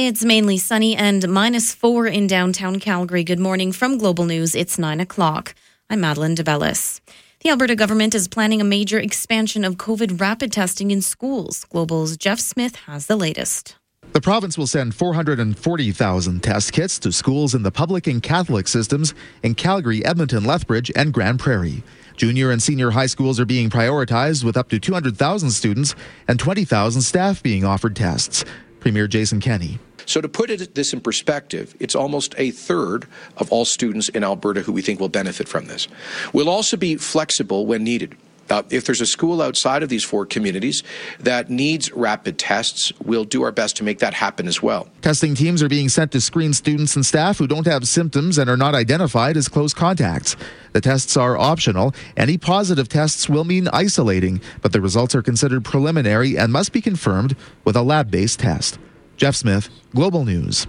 It's mainly sunny and minus four in downtown Calgary. Good morning from Global News. It's nine o'clock. I'm Madeline DeBellis. The Alberta government is planning a major expansion of COVID rapid testing in schools. Global's Jeff Smith has the latest. The province will send 440,000 test kits to schools in the public and Catholic systems in Calgary, Edmonton, Lethbridge, and Grande Prairie. Junior and senior high schools are being prioritized with up to 200,000 students and 20,000 staff being offered tests. Premier Jason Kenney. So, to put it, this in perspective, it's almost a third of all students in Alberta who we think will benefit from this. We'll also be flexible when needed. Uh, if there's a school outside of these four communities that needs rapid tests, we'll do our best to make that happen as well. Testing teams are being sent to screen students and staff who don't have symptoms and are not identified as close contacts. The tests are optional. Any positive tests will mean isolating, but the results are considered preliminary and must be confirmed with a lab based test. Jeff Smith, Global News.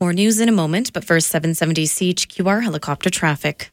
More news in a moment, but first 770 CHQR helicopter traffic.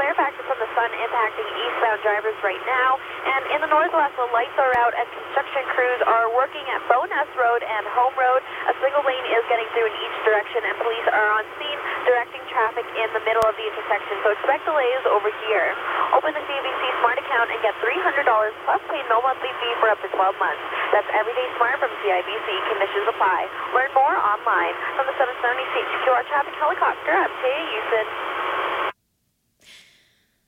glare factor from the sun impacting eastbound drivers right now. And in the northwest, the lights are out as construction crews are working at Bowness Road and Home Road. A single lane is getting through in each direction, and police are on scene directing traffic in the middle of the intersection. So expect delays over here. Open the CIBC Smart account and get $300 plus pay no monthly fee for up to 12 months. That's Everyday Smart from CIBC. Conditions apply. Learn more online from the 770 CHQR Traffic Helicopter. I'm Taya Houston.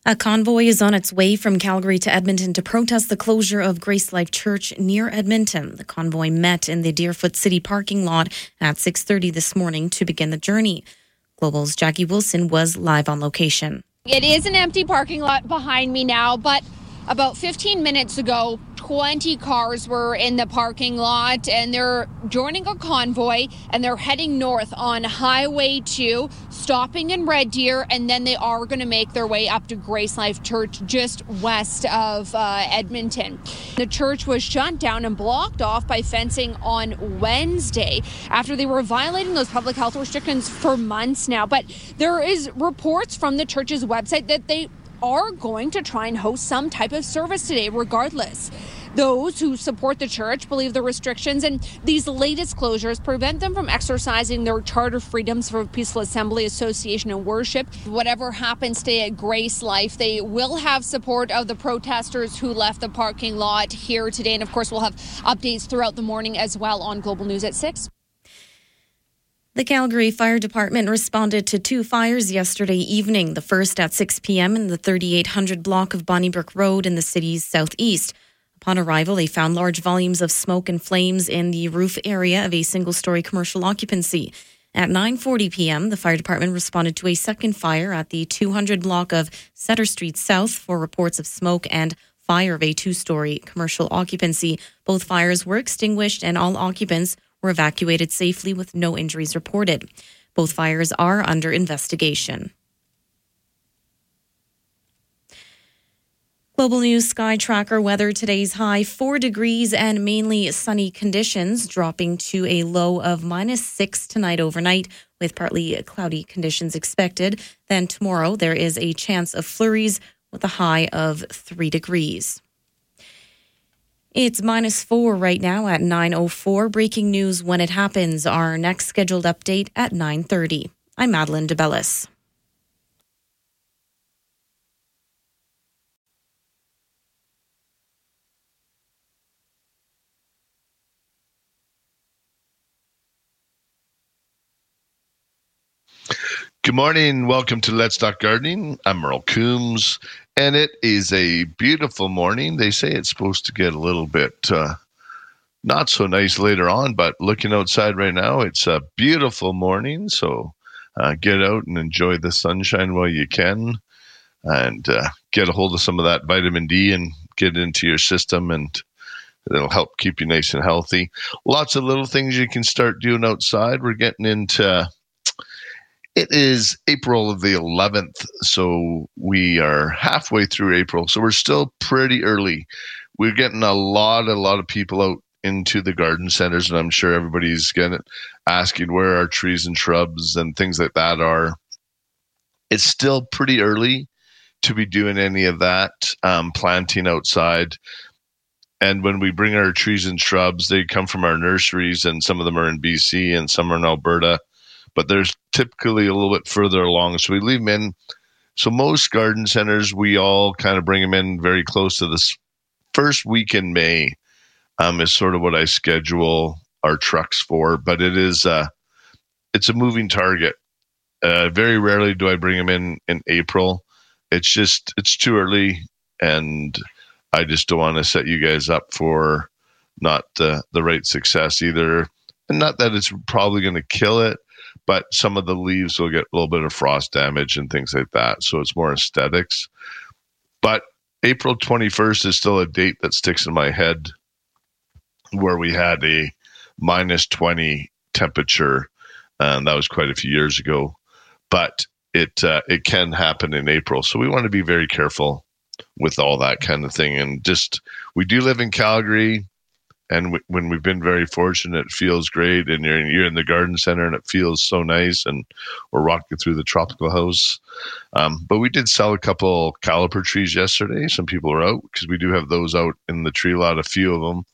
A convoy is on its way from Calgary to Edmonton to protest the closure of Grace Life Church near Edmonton. The convoy met in the Deerfoot City parking lot at 6:30 this morning to begin the journey. Global's Jackie Wilson was live on location. It is an empty parking lot behind me now, but about 15 minutes ago, 20 cars were in the parking lot and they're joining a convoy and they're heading north on Highway 2, stopping in Red Deer, and then they are going to make their way up to Grace Life Church just west of uh, Edmonton. The church was shut down and blocked off by fencing on Wednesday after they were violating those public health restrictions for months now. But there is reports from the church's website that they are going to try and host some type of service today, regardless. Those who support the church believe the restrictions and these latest closures prevent them from exercising their charter freedoms for peaceful assembly, association, and worship. Whatever happens today at Grace Life, they will have support of the protesters who left the parking lot here today. And of course, we'll have updates throughout the morning as well on Global News at 6. The Calgary Fire Department responded to two fires yesterday evening, the first at 6 p.m. in the 3800 block of Bonnybrook Road in the city's southeast. Upon arrival, they found large volumes of smoke and flames in the roof area of a single-story commercial occupancy. At 9:40 p.m., the fire department responded to a second fire at the 200 block of Sutter Street South for reports of smoke and fire of a two-story commercial occupancy. Both fires were extinguished and all occupants were evacuated safely with no injuries reported. Both fires are under investigation. Global News Sky Tracker weather today's high 4 degrees and mainly sunny conditions, dropping to a low of minus 6 tonight overnight with partly cloudy conditions expected. Then tomorrow there is a chance of flurries with a high of 3 degrees. It's minus four right now at 9.04. Breaking news when it happens. Our next scheduled update at 9.30. I'm Madeline DeBellis. Good morning. Welcome to Let's Talk Gardening. I'm Merle Coombs, and it is a beautiful morning. They say it's supposed to get a little bit uh, not so nice later on, but looking outside right now, it's a beautiful morning. So uh, get out and enjoy the sunshine while you can, and uh, get a hold of some of that vitamin D and get it into your system and It'll help keep you nice and healthy. Lots of little things you can start doing outside. We're getting into it is April of the 11th, so we are halfway through April, so we're still pretty early. We're getting a lot, a lot of people out into the garden centers, and I'm sure everybody's getting asking where our trees and shrubs and things like that are. It's still pretty early to be doing any of that um, planting outside. and when we bring our trees and shrubs, they come from our nurseries, and some of them are in BC and some are in Alberta, but there's typically a little bit further along. So we leave them in. So most garden centers, we all kind of bring them in very close to this first week in May. Um, is sort of what I schedule our trucks for, but it is uh, it's a moving target. Uh, very rarely do I bring them in in April. It's just it's too early, and I just don't want to set you guys up for not the the right success either. And not that it's probably going to kill it, but some of the leaves will get a little bit of frost damage and things like that. So it's more aesthetics. But April 21st is still a date that sticks in my head where we had a minus 20 temperature. And that was quite a few years ago. But it uh, it can happen in April. So we want to be very careful with all that kind of thing. And just we do live in Calgary, and w- when we've been very fortunate, it feels great. And you're in, you're in the garden center, and it feels so nice. And we're walking through the tropical house. Um, but we did sell a couple caliper trees yesterday. Some people are out because we do have those out in the tree lot, a few of them.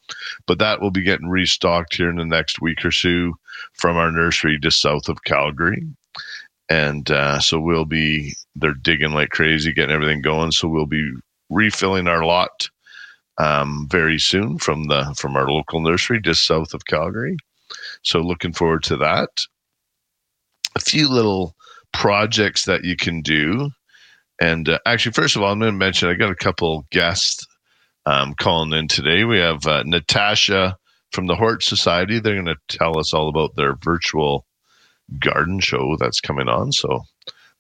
But that will be getting restocked here in the next week or so from our nursery just south of Calgary and uh, so we'll be they're digging like crazy, getting everything going. So we'll be refilling our lot um, very soon from the from our local nursery just south of Calgary. So looking forward to that. A few little projects that you can do, and uh, actually, first of all, I'm going to mention I got a couple guests um, calling in today. We have uh, Natasha from the Hort Society. They're going to tell us all about their virtual garden show that's coming on. So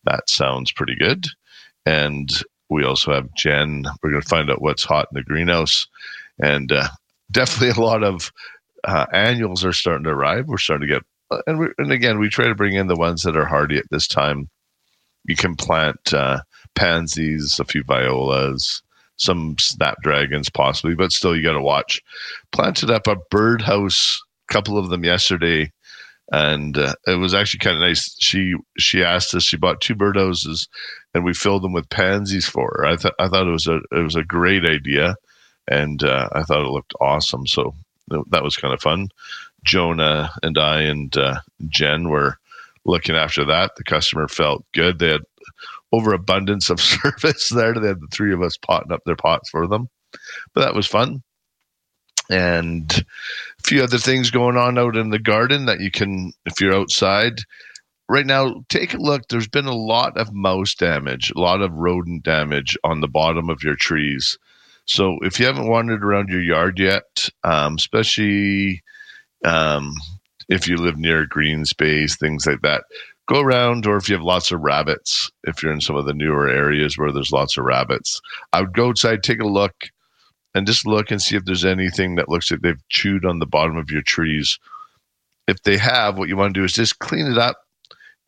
that sounds pretty good. And we also have Jen. We're going to find out what's hot in the greenhouse. And uh, definitely a lot of uh, annuals are starting to arrive. We're starting to get, and, we, and again, we try to bring in the ones that are hardy at this time. You can plant uh, pansies, a few violas, some snapdragons possibly, but still you got to watch. Planted up a birdhouse, couple of them yesterday and uh, it was actually kind of nice. She she asked us. She bought two birdhouses, and we filled them with pansies for her. I thought I thought it was a it was a great idea, and uh, I thought it looked awesome. So that was kind of fun. Jonah and I and uh, Jen were looking after that. The customer felt good. They had overabundance of service there. They had the three of us potting up their pots for them, but that was fun and a few other things going on out in the garden that you can, if you're outside. Right now, take a look. There's been a lot of mouse damage, a lot of rodent damage on the bottom of your trees. So if you haven't wandered around your yard yet, um, especially um, if you live near green space, things like that, go around. Or if you have lots of rabbits, if you're in some of the newer areas where there's lots of rabbits, I would go outside, take a look and just look and see if there's anything that looks like they've chewed on the bottom of your trees. If they have, what you want to do is just clean it up.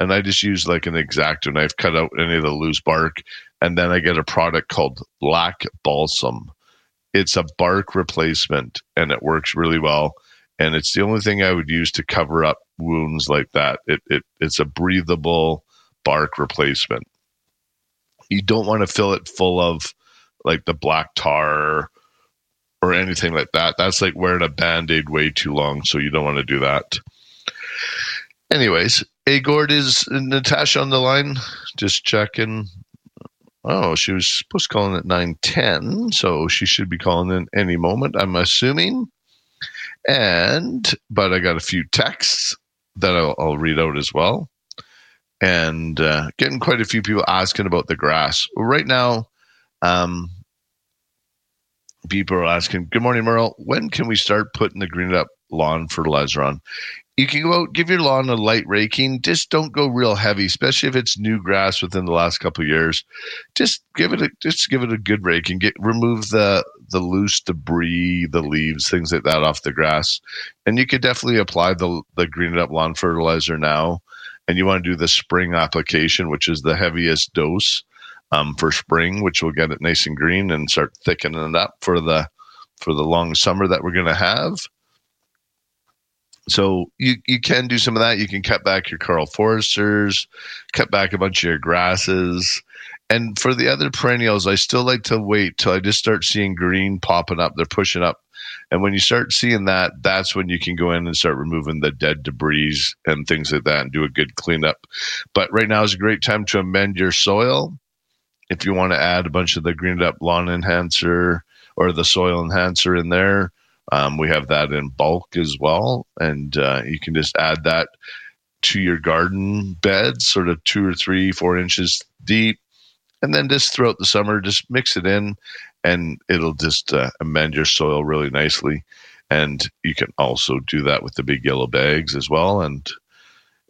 And I just use like an exacto knife, cut out any of the loose bark, and then I get a product called Black Balsam. It's a bark replacement and it works really well. And it's the only thing I would use to cover up wounds like that. It, it it's a breathable bark replacement. You don't want to fill it full of like the black tar or anything like that. That's like wearing a band aid way too long. So you don't want to do that. Anyways, Agord is Natasha on the line. Just checking. Oh, she was supposed to call in at 910. So she should be calling in any moment, I'm assuming. And, but I got a few texts that I'll, I'll read out as well. And uh, getting quite a few people asking about the grass. Right now, um, people are asking, Good morning, Merle. When can we start putting the green up lawn fertilizer on? You can go out, give your lawn a light raking. Just don't go real heavy, especially if it's new grass within the last couple years. Just give it a just give it a good rake and get remove the the loose debris, the leaves, things like that off the grass. And you could definitely apply the the green it up lawn fertilizer now. And you want to do the spring application, which is the heaviest dose um, for spring, which will get it nice and green and start thickening it up for the for the long summer that we're going to have. So you you can do some of that. You can cut back your Karl Foersters, cut back a bunch of your grasses. And for the other perennials, I still like to wait till I just start seeing green popping up. They're pushing up And when you start seeing that, that's when you can go in and start removing the dead debris and things like that and do a good cleanup. But right now is a great time to amend your soil. If you want to add a bunch of the greened up lawn enhancer or the soil enhancer in there, um, we have that in bulk as well. And uh, you can just add that to your garden beds, sort of two or three, four inches deep. And then just throughout the summer, just mix it in and it'll just uh, amend your soil really nicely. And you can also do that with the big yellow bags as well. And,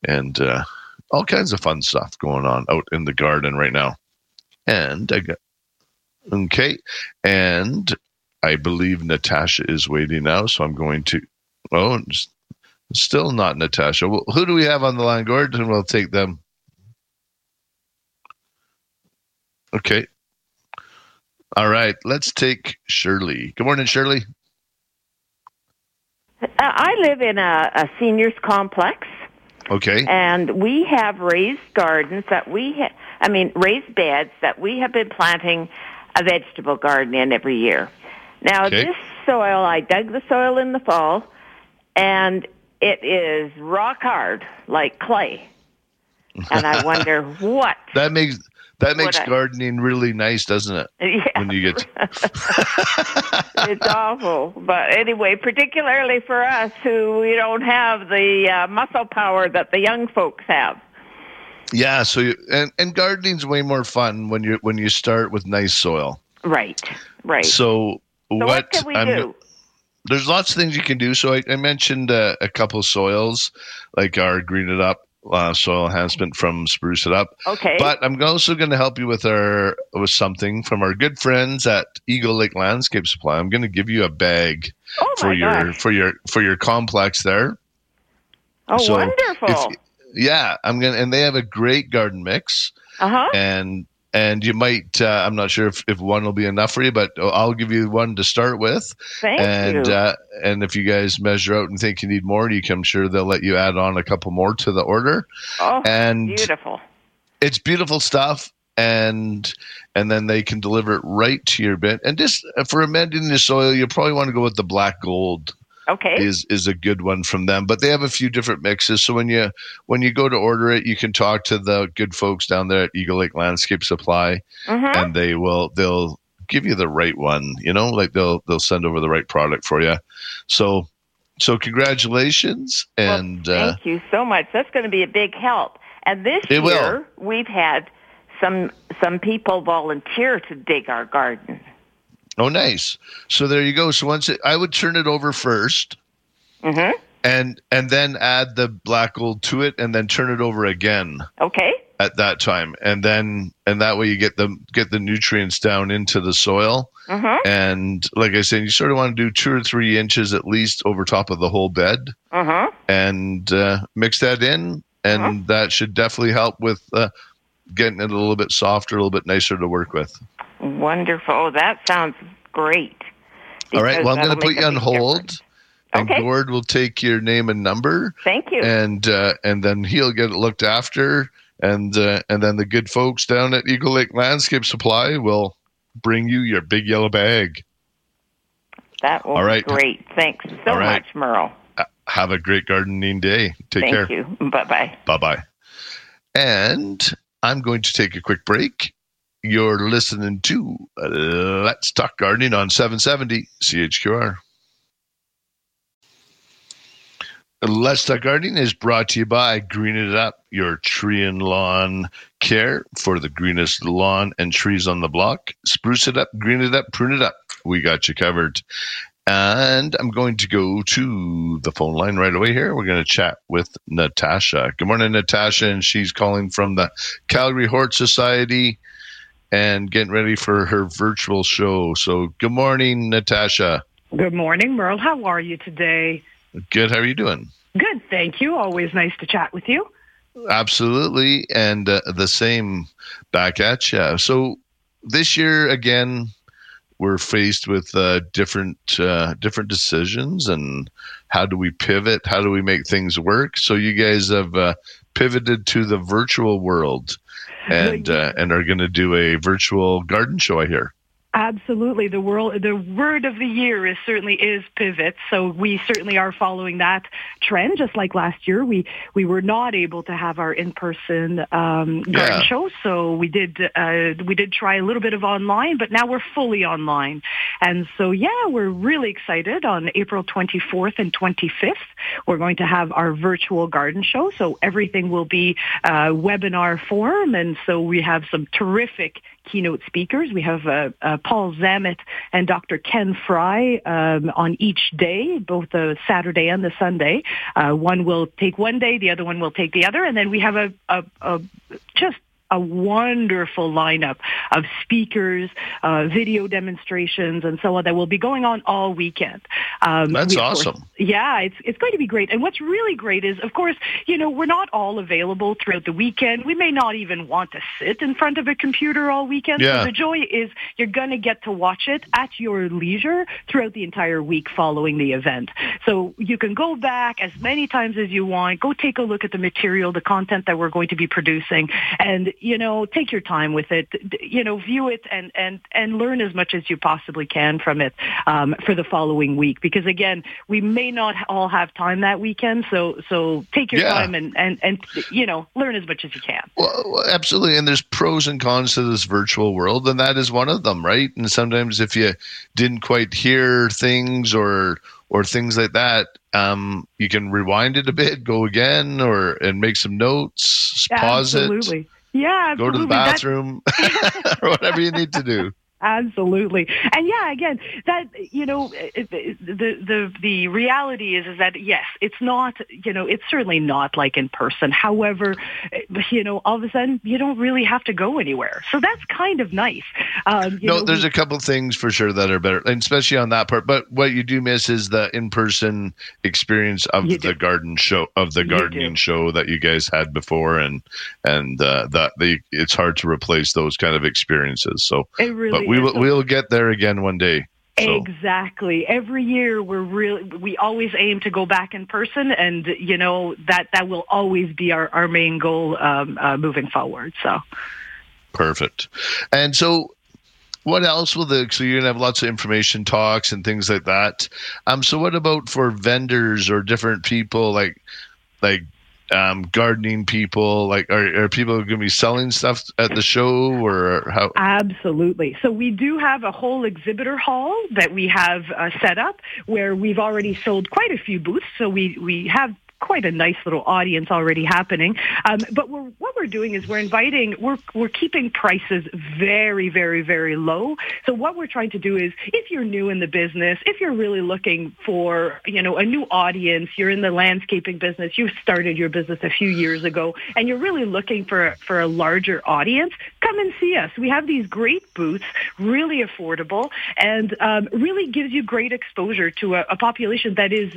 and, uh, all kinds of fun stuff going on out in the garden right now. And I got, okay. And I believe Natasha is waiting now. So I'm going to, oh, Still not Natasha. Well, who do we have on the line, Gordon? We'll take them. Okay. All right. Let's take Shirley. Good morning, Shirley. Uh, I live in a, a seniors complex. Okay. And we have raised gardens that we, ha- I mean, raised beds that we have been planting a vegetable garden in every year. Now, Okay. this soil, I dug the soil in the fall, and it is rock hard, like clay. And I wonder what. That makes that makes I- gardening really nice, doesn't it? Yeah. When you get it's awful. But anyway, particularly for us who we don't have the uh, muscle power that the young folks have. yeah. So you, and and gardening's way more fun when you when you start with nice soil. Right, right. So, So what, can we I'm, do? there's lots of things you can do. So I, I mentioned uh, a couple soils, like our Green It Up uh, soil enhancement from Spruce It Up. Okay. But I'm also going to help you with our with something from our good friends at Eagle Lake Landscape Supply. I'm going to give you a bag oh for your gosh. for your for your complex there. Oh, so wonderful. if- Yeah, I'm gonna, and they have a great garden mix, Uh huh. and and you might. Uh, I'm not sure if, if one will be enough for you, but I'll give you one to start with. Thank and you. uh, and if you guys measure out and think you need more, you can, I'm sure they'll let you add on a couple more to the order. oh, And beautiful. it's beautiful stuff, and and then they can deliver it right to your bin. And just uh, for amending the soil, you probably want to go with the black gold Okay. is is a good one from them. But they have a few different mixes. So when you when you go to order it, you can talk to the good folks down there at Eagle Lake Landscape Supply, Mhm. and they will they'll give you the right one. You know, like they'll they'll send over the right product for you. So so congratulations, Well, and uh, Thank you so much. That's going to be a big help. And this It will. year, we've had some some people volunteer to dig our garden. Oh, nice. So there you go. So once it, I would turn it over first. hmm And and then add the black gold to it, and then turn it over again. Okay. at that time and then and that way you get the get the nutrients down into the soil hmm and like i said you sort of want to do two or three inches at least over top of the whole bed hmm and uh, mix that in and Uh-huh. that should definitely help with uh, getting it a little bit softer a little bit nicer to work with Wonderful. Oh, that sounds great. all right well i'm going to put you on hold difference. and Okay. gord will take your name and number Thank you. and uh, and then he'll get it looked after, and uh, and then the good folks down at Eagle Lake Landscape Supply will bring you your big yellow bag. that will all right. be great. Thanks so right. much, Merle. Uh, Have a great gardening day. Take Thank care. you. Bye bye. Bye bye. And I'm going to take a quick break. You're listening to uh, Let's Talk Gardening on 770 CHQR. Let's Talk Gardening is brought to you by Green It Up, your tree and lawn care for the greenest lawn and trees on the block. Spruce it up, green it up, prune it up. We got you covered. And I'm going to go to the phone line right away here. We're going to chat with Natasha. Good morning, Natasha. And she's calling from the Calgary Hort Society and getting ready for her virtual show. So, good morning, Natasha. Good morning, Merle. How are you today? Good. How are you doing? Good, thank you. Always nice to chat with you. Absolutely. And uh, the same back at you. So, this year, again, we're faced with uh, different uh, different decisions and how do we pivot how do we make things work so you guys have uh, pivoted to the virtual world and uh, and are going to do a virtual garden show i hear Absolutely. The world, the word of the year is certainly is pivot. So we certainly are following that trend. Just like last year, we we were not able to have our in-person um, garden Yeah. show, so we did uh, we did try a little bit of online, but now we're fully online. And so yeah, we're really excited. On April 24th and 25th, we're going to have our virtual garden show. So everything will be uh, webinar form, and so we have some terrific keynote speakers. We have uh, uh, Paul Zammit and Dr. Ken Fry um, on each day, both the Saturday and the Sunday. Uh, one will take one day, the other one will take the other, and then we have a, a, a just a wonderful lineup of speakers, uh, video demonstrations, and so on that will be going on all weekend. Um, That's we, of course- awesome. yeah, it's it's going to be great. And what's really great is, of course, you know, we're not all available throughout the weekend. We may not even want to sit in front of a computer all weekend. Yeah. So the joy is you're going to get to watch it at your leisure throughout the entire week following the event. So you can go back as many times as you want. Go take a look at the material, the content that we're going to be producing, and you know, take your time with it. You know, view it and and and learn as much as you possibly can from it um, for the following week. Because again, we may not all have time that weekend. So so take your Yeah. time and and and you know, learn as much as you can. Well, absolutely. And there's pros and cons to this virtual world, and that is one of them, right? And sometimes if you didn't quite hear things or or things like that, um, you can rewind it a bit, go again, or and make some notes, pause absolutely. Yeah, it, go to the absolutely. Bathroom, or whatever you need to do. Absolutely, and yeah, again, that you know, the the the reality is is that yes, it's not you know, it's certainly not like in person. However, you know, all of a sudden you don't really have to go anywhere, so that's kind of nice. Um, you no, know, there's we- a couple things for sure that are better, and especially on that part. But what you do miss is the in-person experience of the do. garden show, of the gardening show that you guys had before, and and uh, that the it's hard to replace those kind of experiences. So, it really we will we'll get there again one day. So, Exactly. Every year we're really we always aim to go back in person, and you know that that will always be our our main goal um, uh, moving forward. So. perfect. And so. What else will the so you're gonna have lots of information talks and things like that. Um, so what about for vendors or different people like like um, gardening people? Like, are, are people going to be selling stuff at the show, or how? Absolutely. So we do have a whole exhibitor hall that we have uh, set up where we've already sold quite a few booths. So we, we have quite a nice little audience already happening. Um, but we're, what we're doing is we're inviting, we're, we're keeping prices very, very, very low. So what we're trying to do is if you're new in the business, if you're really looking for, you know, a new audience, you're in the landscaping business, you started your business a few years ago, and you're really looking for, for a larger audience, come and see us. We have these great booths, really affordable, and um, really gives you great exposure to a, a population that is,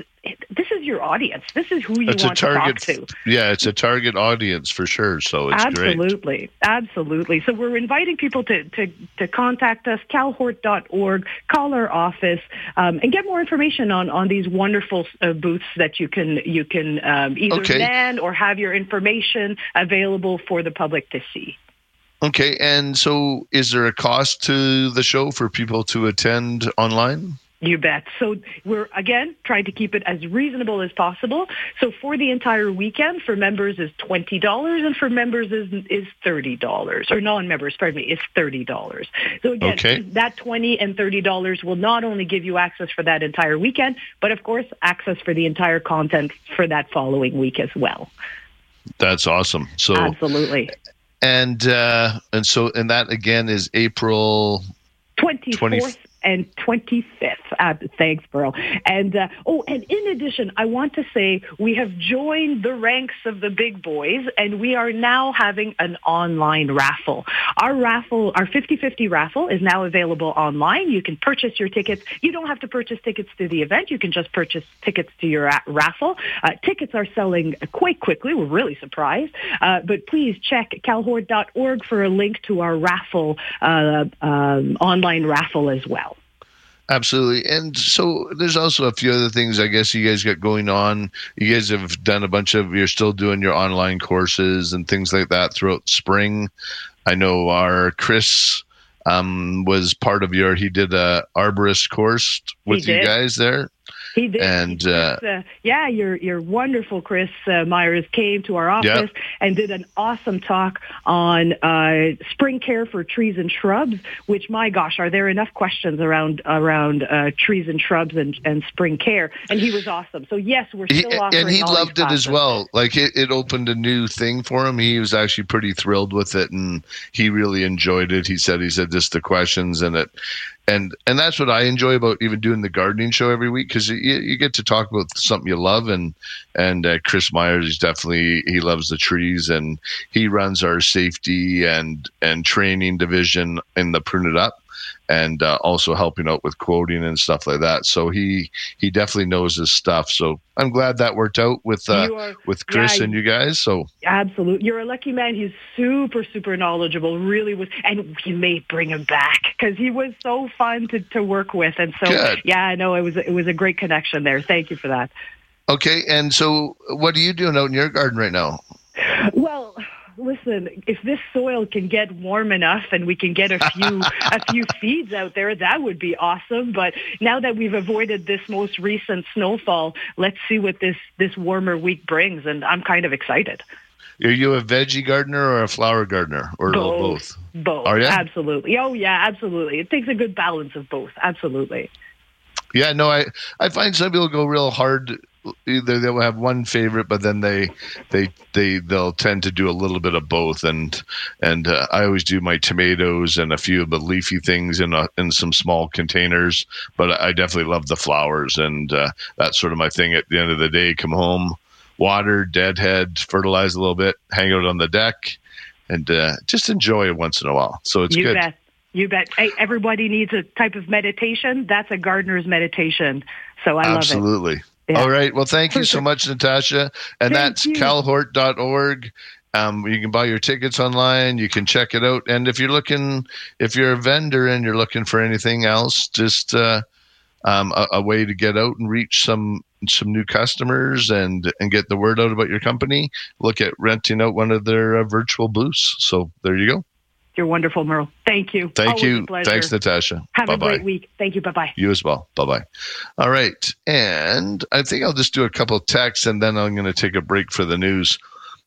this is your audience. This is who you It's a want to talk target. to. Yeah, it's a target audience for sure. So it's great. absolutely, absolutely. So we're inviting people to, to, to contact us, calhort.org, call our office, um, and get more information on, on these wonderful uh, booths that you can you can um, either Okay. man or have your information available for the public to see. Okay, and so is there a cost to the show for people to attend online? You bet. So we're again trying to keep it as reasonable as possible. So for the entire weekend, for members is twenty dollars, and for members is is thirty dollars, or non-members, pardon me, is thirty dollars. So again, Okay. that twenty and thirty dollars will not only give you access for that entire weekend, but of course access for the entire content for that following week as well. That's awesome. So Absolutely. and uh, and so and that again is April. 24th and 25th. Uh, thanks, Merle. And uh, oh, and in addition, I want to say we have joined the ranks of the big boys, and we are now having an online raffle. Our raffle, our 50-50 raffle, is now available online. You can purchase your tickets. You don't have to purchase tickets to the event. You can just purchase tickets to your raffle. Uh, tickets are selling quite quickly. We're really surprised. Uh, but please check calhort.org for a link to our raffle, uh, um, online raffle as well. Absolutely. And so there's also a few other things I guess you guys got going on. You guys have done a bunch of you're still doing your online courses and things like that throughout spring. I know our Chris um, was part of your. He did a arborist course with you guys there. He did. And uh, uh, yeah, your your wonderful Chris uh, Myers came to our office and did an awesome talk on uh, spring care for trees and shrubs. Which, my gosh, are there enough questions around around uh, trees and shrubs and, and spring care? And he was awesome. So yes, we're he, still offering and he loved it as well. Like it, it opened a new thing for him. He was actually pretty thrilled with it, and he really enjoyed it. He said he said just the questions and it, and and that's what I enjoy about even doing the gardening show every week because you, you get to talk about something you love and and uh, Chris Myers he's definitely he loves the trees and he runs our safety and and training division in the Prune It Up and uh, also helping out with quoting and stuff like that. So he he definitely knows his stuff. So I'm glad that worked out with uh, are- with Chris yeah, and you guys. So Absolutely. You're a lucky man. He's super, super knowledgeable, really was. And you may bring him back because he was so fun to, to work with. And so, Good. yeah, I know it was, it was a great connection there. Thank you for that. okay, and so what are you doing out in your garden right now? Well, listen, if this soil can get warm enough and we can get a few a few seeds out there, that would be awesome. But now that we've avoided this most recent snowfall, let's see what this this warmer week brings and I'm kind of excited. Are you a veggie gardener or a flower gardener or both? Both. Are ya? Absolutely. Oh yeah, absolutely. It takes a good balance of both. Absolutely. Yeah, no, I I find some people go real hard. Either they'll have one favorite, but then they they they they'll tend to do a little bit of both. And and uh, I always do my tomatoes and a few of the leafy things in a, in some small containers. But I definitely love the flowers, and uh, that's sort of my thing. At the end of the day, come home, water, deadhead, fertilize a little bit, hang out on the deck, and uh, just enjoy it once in a while. So it's you good. bet. You bet. Hey, everybody needs a type of meditation. That's a gardener's meditation. So I love it. Absolutely. Yeah. All right. Well, thank you so much, Natasha. And Thank that's you. calhort.org. Um, you can buy your tickets online. You can check it out. And if you're looking, if you're a vendor and you're looking for anything else, just uh, um, a, a way to get out and reach some some new customers and and get the word out about your company, look at renting out one of their uh, virtual booths. So there you go. You're wonderful, Merle. Thank you. Thank Always you. Thanks, Natasha. Have Bye a great week. Thank you. Bye bye. You as well. Bye bye. All right. And I think I'll just do a couple of texts and then I'm going to take a break for the news.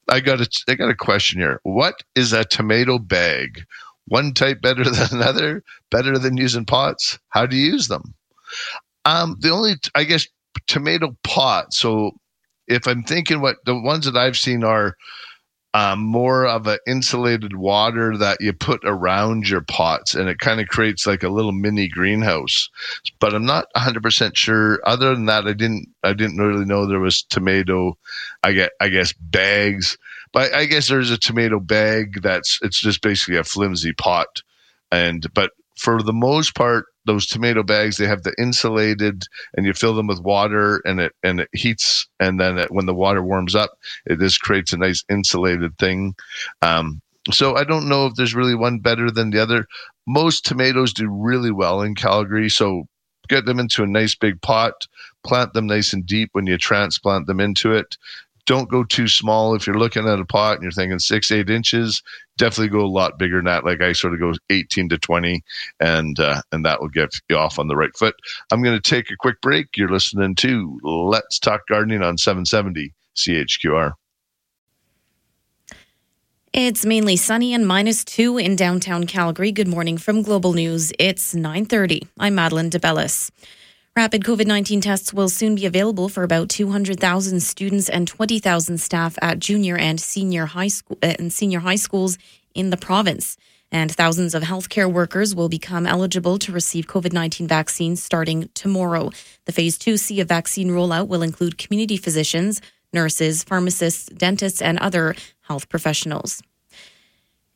I got a, I got a question here. What is a tomato bag? One type better than another? Better than using pots? How do you use them? Um, the only, I guess, tomato pot. So if I'm thinking what the ones that I've seen are um, more of an insulated water that you put around your pots and it kind of creates like a little mini greenhouse. But i'm not 100% sure other than that i didn't i didn't really know there was tomato i get i guess bags. But i guess there's a tomato bag that's it's just basically a flimsy pot. And but for the most part those tomato bags they have the insulated and you fill them with water and it and it heats and then it, when the water warms up it just creates a nice insulated thing. Um, so i don't know if there's really one better than the other. Most tomatoes do really well in calgary so get them into a nice big pot plant them nice and deep when you transplant them into it don't go too small if you're looking at a pot and you're thinking six eight inches definitely go a lot bigger than that like i sort of go 18 to 20 and uh, and that will get you off on the right foot i'm going to take a quick break you're listening to let's talk gardening on 770 chqr It's mainly sunny and minus two in downtown Calgary. Good morning from Global News. It's 9:30. I'm Madeline DeBellis. Rapid COVID-19 tests will soon be available for about 200,000 students and 20,000 staff at junior and senior high school uh, and senior high schools in the province. And thousands of healthcare workers will become eligible to receive COVID-19 vaccines starting tomorrow. The phase 2C of vaccine rollout will include community physicians, nurses, pharmacists, dentists, and other health professionals.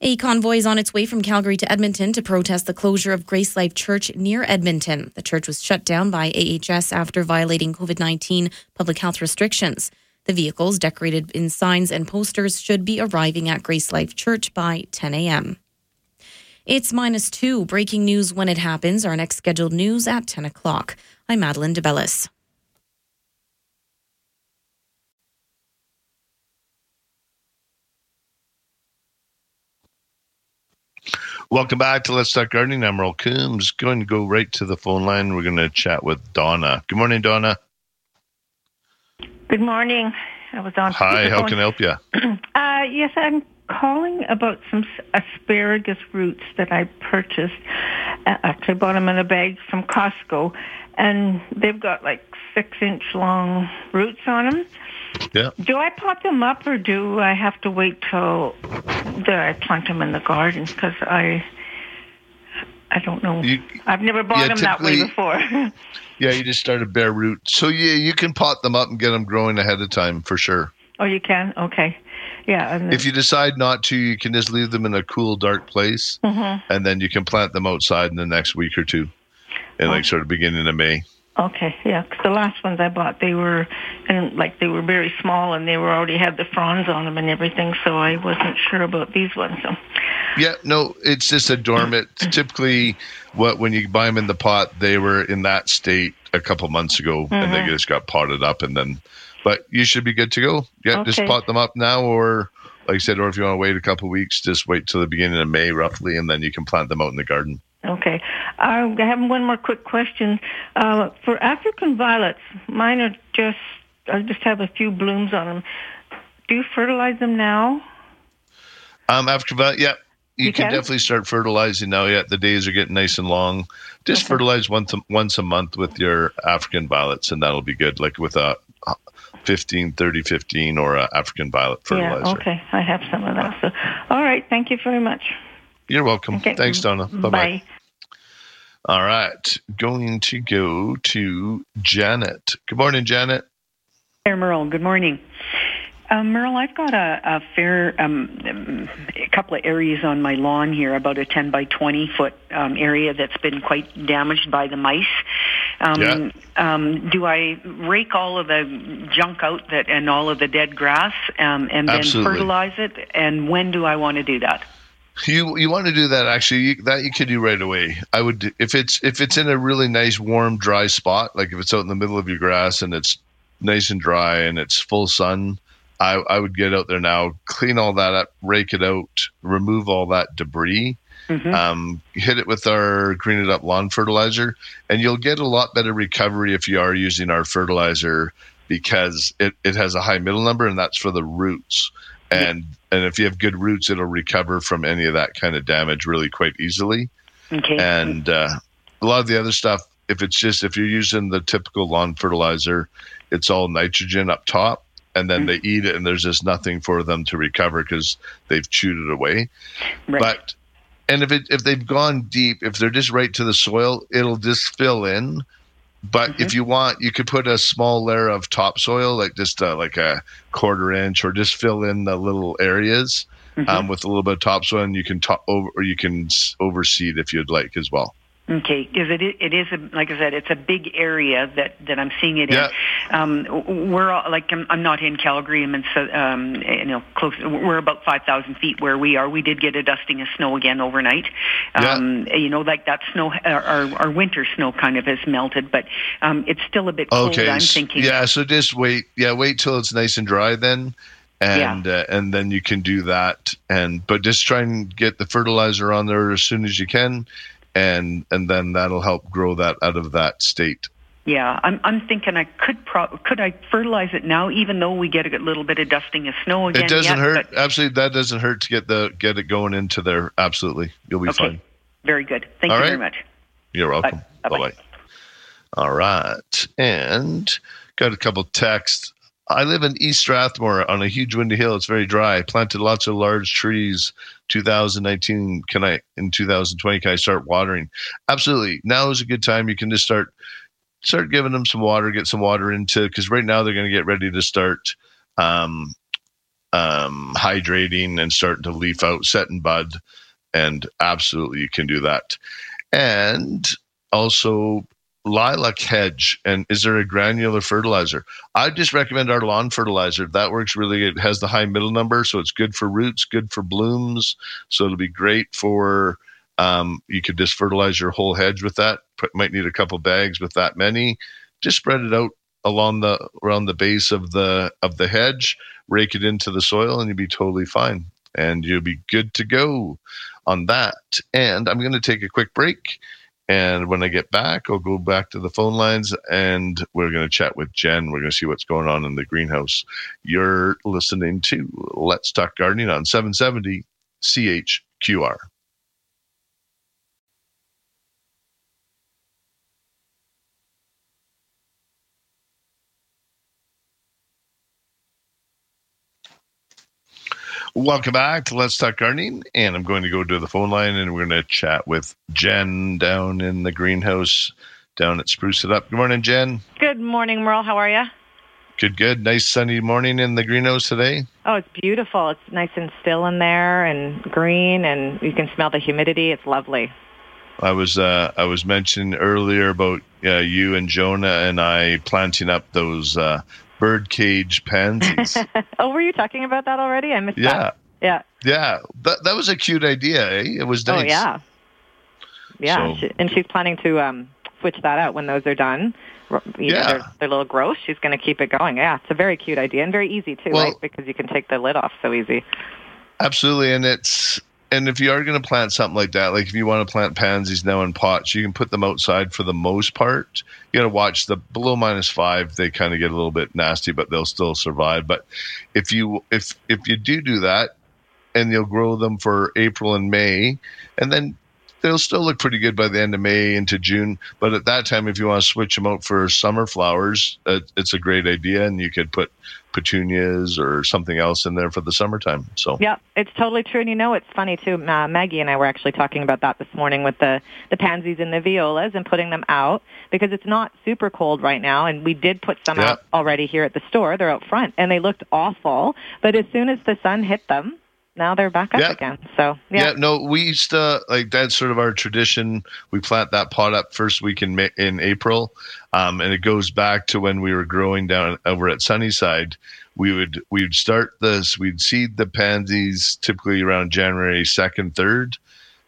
A convoy is on its way from Calgary to Edmonton to protest the closure of Grace Life Church near Edmonton. The church was shut down by AHS after violating COVID 19 public health restrictions. The vehicles, decorated in signs and posters, should be arriving at Grace Life Church by 10 a.m. It's minus two. Breaking news when it happens. Our next scheduled news at 10 o'clock. I'm Madeline DeBellis. Welcome back to Let's Talk Gardening. I'm Merle Coombs. Going to go right to the phone line. We're going to chat with Donna. Good morning, Donna. Good morning. I was on. Hi, how can I help you? uh, yes, I'm calling about some asparagus roots that I purchased. Uh, actually, bought them in a bag from Costco, and they've got like six inch long roots on them. Yeah. Do I pot them up, or do I have to wait till do I plant them in the garden? Because I, I don't know. You- I've never bought yeah, them that way before. Yeah, you just start a bare root. So yeah, you can pot them up and get them growing ahead of time for sure. oh, you can. Okay. Yeah. And If you decide not to, you can just leave them in a cool, dark place, Mhm. and then you can plant them outside in the next week or two, in like sort of beginning of May. Okay, yeah, 'cause the last ones I bought, they were, and like they were very small, and they were already had the fronds on them and everything, so I wasn't sure about these ones. So, Yeah, no, it's just a dormant. Typically, what when you buy them in the pot, they were in that state a couple months ago, and they Mhm. just got potted up, and then. But you should be good to go. Yeah, just pot them up now, or like I said, or if you want to wait a couple weeks, just wait till the beginning of May, roughly, and then you can plant them out in the garden. Okay, I have one more quick question. Uh, for African violets, mine are just, I just have a few blooms on them. Do you fertilize them now? Um, after that, yeah, you, You can, can? definitely start fertilizing now. Yeah, the days are getting nice and long. Just Okay. fertilize once a, once a month with your African violets, and that'll be good. Like with a 15, 30, 15 or a African violet fertilizer. Yeah, okay, I have some of that. So, all right, thank you very much. You're welcome. Okay. Thanks, Donna. Bye bye. Bye. All right, going to go to Janet. Good morning, Janet. There, Merle. Good morning. Um, Merle, I've got a, a fair um, um, a couple of areas on my lawn here, about a 10 by 20 foot um, area that's been quite damaged by the mice. Um, Yeah. um, do I rake all of the junk out that and all of the dead grass um, and then Absolutely. fertilize it? And when do I want to do that? You you want to do that actually? You, that you could do right away. I would if it's if it's in a really nice warm dry spot, like if it's out in the middle of your grass and it's nice and dry and it's full sun. I, I would get out there now, clean all that up, rake it out, remove all that debris, Mhm. um, hit it with our green it up lawn fertilizer, and you'll get a lot better recovery if you are using our fertilizer because it, it has a high middle number and that's for the roots. And and if you have good roots, it'll recover from any of that kind of damage really quite easily. Okay. And uh, a lot of the other stuff, if it's just if you're using the typical lawn fertilizer, it's all nitrogen up top, and then they eat it, and there's just nothing for them to recover because they've chewed it away. Right. But and if it if they've gone deep, if they're just right to the soil, it'll just fill in. But if you want, you could put a small layer of topsoil, like just uh, like a quarter inch, or just fill in the little areas um, with a little bit of topsoil, and you can top over, or you can overseed if you'd like as well. Okay, because it is, it is a, like I said, it's a big area that, that I'm seeing it Yeah. in. Um, we're all, like I'm, I'm not in Calgary. I'm in um, you know close. We're about five thousand feet where we are. We did get a dusting of snow again overnight. Um, You know, like that snow, our, our, our winter snow kind of has melted, but um, it's still a bit cold. Okay. I'm thinking. Yeah. So just wait. Yeah, wait till it's nice and dry then, and uh, and then you can do that. And but just try and get the fertilizer on there as soon as you can, and and then that'll help grow that out of that state. Yeah, I'm I'm thinking I could pro- could I fertilize it now, even though we get a little bit of dusting of snow again. it doesn't yet, hurt. but- Absolutely, that doesn't hurt to get the get it going into there. Absolutely, you'll be okay, fine. very good. Thank All you right. very much. You're welcome. Bye. Bye. All right. And got a couple texts. I live in East Strathmore on a huge windy hill. It's very dry. Planted lots of large trees. 2019. Can I in 2020? Can I start watering? Absolutely. Now is a good time. You can just start start giving them some water. Get some water into because right now they're going to get ready to start um, um, hydrating and starting to leaf out, set and bud. And absolutely, you can do that and also lilac hedge and is there a granular fertilizer? I just recommend our lawn fertilizer. That works really good. It has the high middle number so it's good for roots good for blooms. So it'll be great for um, you could just fertilize your whole hedge with that. Put, might need a couple bags with that many. Just spread it out along the around the base of the of the hedge rake it into the soil and you'll be totally fine. And you'll be good to go on that. And I'm going to take a quick break. And when I get back, I'll go back to the phone lines and we're going to chat with Jen. We're going to see what's going on in the greenhouse. You're listening to Let's Talk Gardening on 770 CHQR. Welcome back to Let's Talk Gardening. And I'm going to go to the phone line and we're going to chat with Jen down in the greenhouse down at Spruce It Up. Good morning, Jen. Good morning, Merle. How are you? Good, good. Nice sunny morning in the greenhouse today. Oh, it's beautiful. It's nice and still in there and green, and you can smell the humidity. It's lovely. I was uh, I was mentioning earlier about uh, you and Jonah and I planting up those uh, birdcage pansies. oh, were you talking about that already? I missed yeah. that. Yeah. Yeah. That that was a cute idea, eh? It was nice. Oh yeah. Yeah, So- and she's planning to um, switch that out when those are done. You know, Yeah. they're, they're little gross. She's going to keep it going. Yeah, it's a very cute idea and very easy too, Well- right? Because you can take the lid off so easy. Absolutely, and it's and if you are going to plant something like that, like if you want to plant pansies now in pots, you can put them outside for the most part. You got to watch the below minus five; they kind of get a little bit nasty, but they'll still survive. But if you if if you do do that, and you'll grow them for April and May, and then they'll still look pretty good by the end of May into June. But at that time, if you want to switch them out for summer flowers, it, it's a great idea, and you could put petunias or something else in there for the summertime. So Yeah, it's totally true. And you know, it's funny too. Uh, Maggie and I were actually talking about that this morning with the the pansies and the violas and putting them out because it's not super cold right now. And we did put some Yeah. out already here at the store. They're out front and they looked awful. But as soon as the sun hit them, now they're back up Yeah. again. So Yeah. yeah, no, we used to like that's sort of our tradition. We plant that pot up first week in May, in April, um, and it goes back to when we were growing down over at Sunnyside. We would we would start this. We'd seed the pansies typically around January second, third,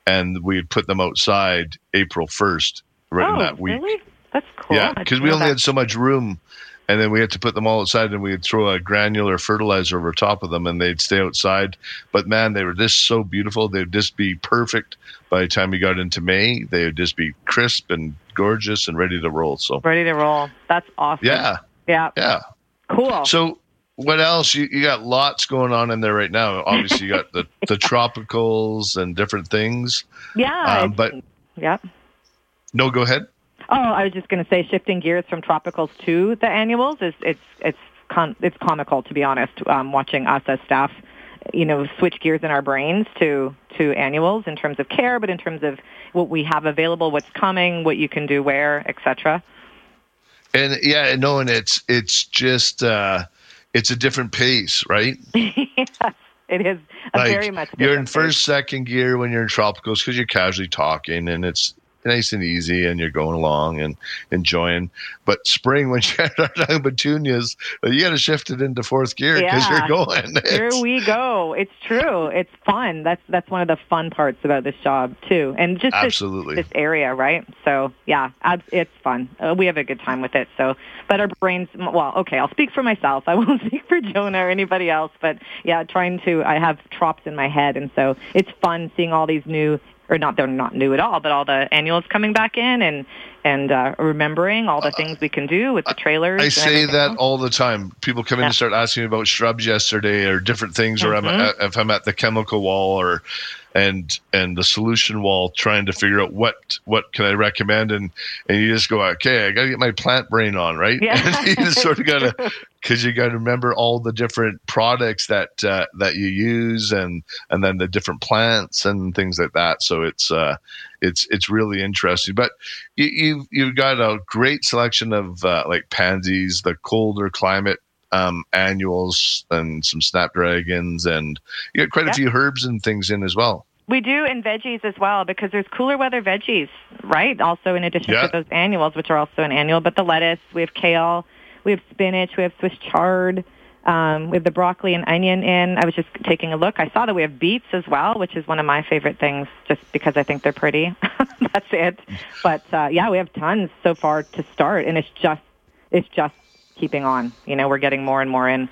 and we'd put them outside April first, right in oh, that week. really? That's cool. Yeah, because we only that. had so much room, and then we had to put them all outside, and we'd throw a granular fertilizer over top of them, and they'd stay outside. But man, they were just so beautiful. They'd just be perfect by the time we got into May. They would just be crisp and gorgeous and ready to roll. So ready to roll. That's awesome. yeah, Yeah. yeah. Cool. So what else? You, you got lots going on in there right now. Obviously, you got the the tropicals and different things. yeah. Um, but yeah. no, go ahead. Oh, I was just going to say, shifting gears from tropicals to the annuals is it's it's con- it's comical to be honest. Um, watching us as staff, you know, switch gears in our brains to to annuals in terms of care, but in terms of what we have available, what's coming, what you can do where, etc. And yeah, no, and it's it's just uh, it's a different pace, right? yes, it is a like very much. you're in first second gear when you're in tropicals because you're casually talking and it's nice and easy and you're going along and enjoying but spring when you're talking petunias you got to shift it into fourth gear because Yeah. you're going Here It's- we go. It's true. It's fun. That's that's one of the fun parts about this job too, and just absolutely this area, right? So yeah, it's fun. Uh, we have a good time with it. So, but our brains. Well, okay, I'll speak for myself. I won't speak for Jonah or anybody else. But yeah, trying to. I have trops in my head, and so it's fun seeing all these new. Or not, they're not new at all, but all the annuals coming back in and and uh, remembering all the things we can do with the trailers. I say that else. all the time. People come in Yeah. and start asking me about shrubs yesterday or different things, or I'm at, if I'm at the chemical wall or and and the solution wall, trying to figure out what what can I recommend, and and you just go, okay, I got to get my plant brain on, right? Yeah. And you just sort of got to because you got to remember all the different products that uh, that you use, and and then the different plants and things like that. So it's uh, it's it's really interesting, but you, you've you've got a great selection of uh, like pansies, the colder climate um, annuals, and some snapdragons, and you got quite a few herbs and things in as well. We do, and veggies as well, because there's cooler weather veggies, right? Also, in addition Yeah. to those annuals, which are also an annual, but the lettuce, we have kale, we have spinach, we have Swiss chard, um, we have the broccoli and onion in. I was just taking a look. I saw that we have beets as well, which is one of my favorite things, just because I think they're pretty. That's it. But uh, yeah, we have tons so far to start, and it's just it's just keeping on. You know, we're getting more and more in.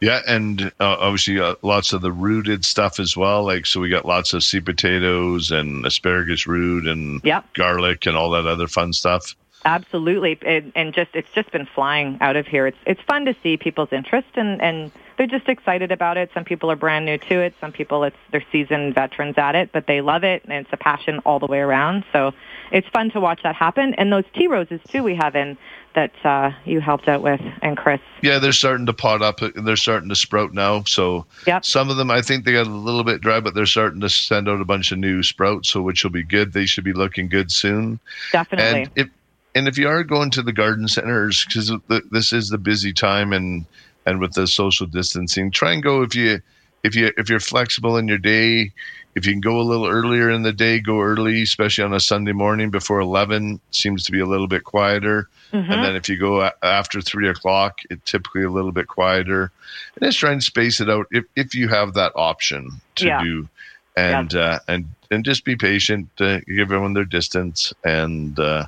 Yeah, and uh, obviously uh, lots of the rooted stuff as well. Like so, we got lots of sweet potatoes and asparagus root and Yep. garlic and all that other fun stuff. Absolutely, and, and just it's just been flying out of here. It's it's fun to see people's interest, and and they're just excited about it. Some people are brand new to it. Some people it's they're seasoned veterans at it, but they love it, and it's a passion all the way around. So it's fun to watch that happen. And those tea roses too, we have in that uh, you helped out with, and Chris. Yeah, they're starting to pot up. They're starting to sprout now. So Yep. some of them, I think they got a little bit dry, but they're starting to send out a bunch of new sprouts, so which will be good. They should be looking good soon. Definitely. And if and if you are going to the garden centers, because this is the busy time, and and with the social distancing, try and go if you if you if you're flexible in your day. If you can go a little earlier in the day, go early, especially on a Sunday morning before eleven. Seems to be a little bit quieter. Mhm. And then if you go a- after three o'clock, it typically a little bit quieter. And just try and space it out if, if you have that option to Yeah. do. And uh, and and just be patient. Uh, give everyone their distance. And uh,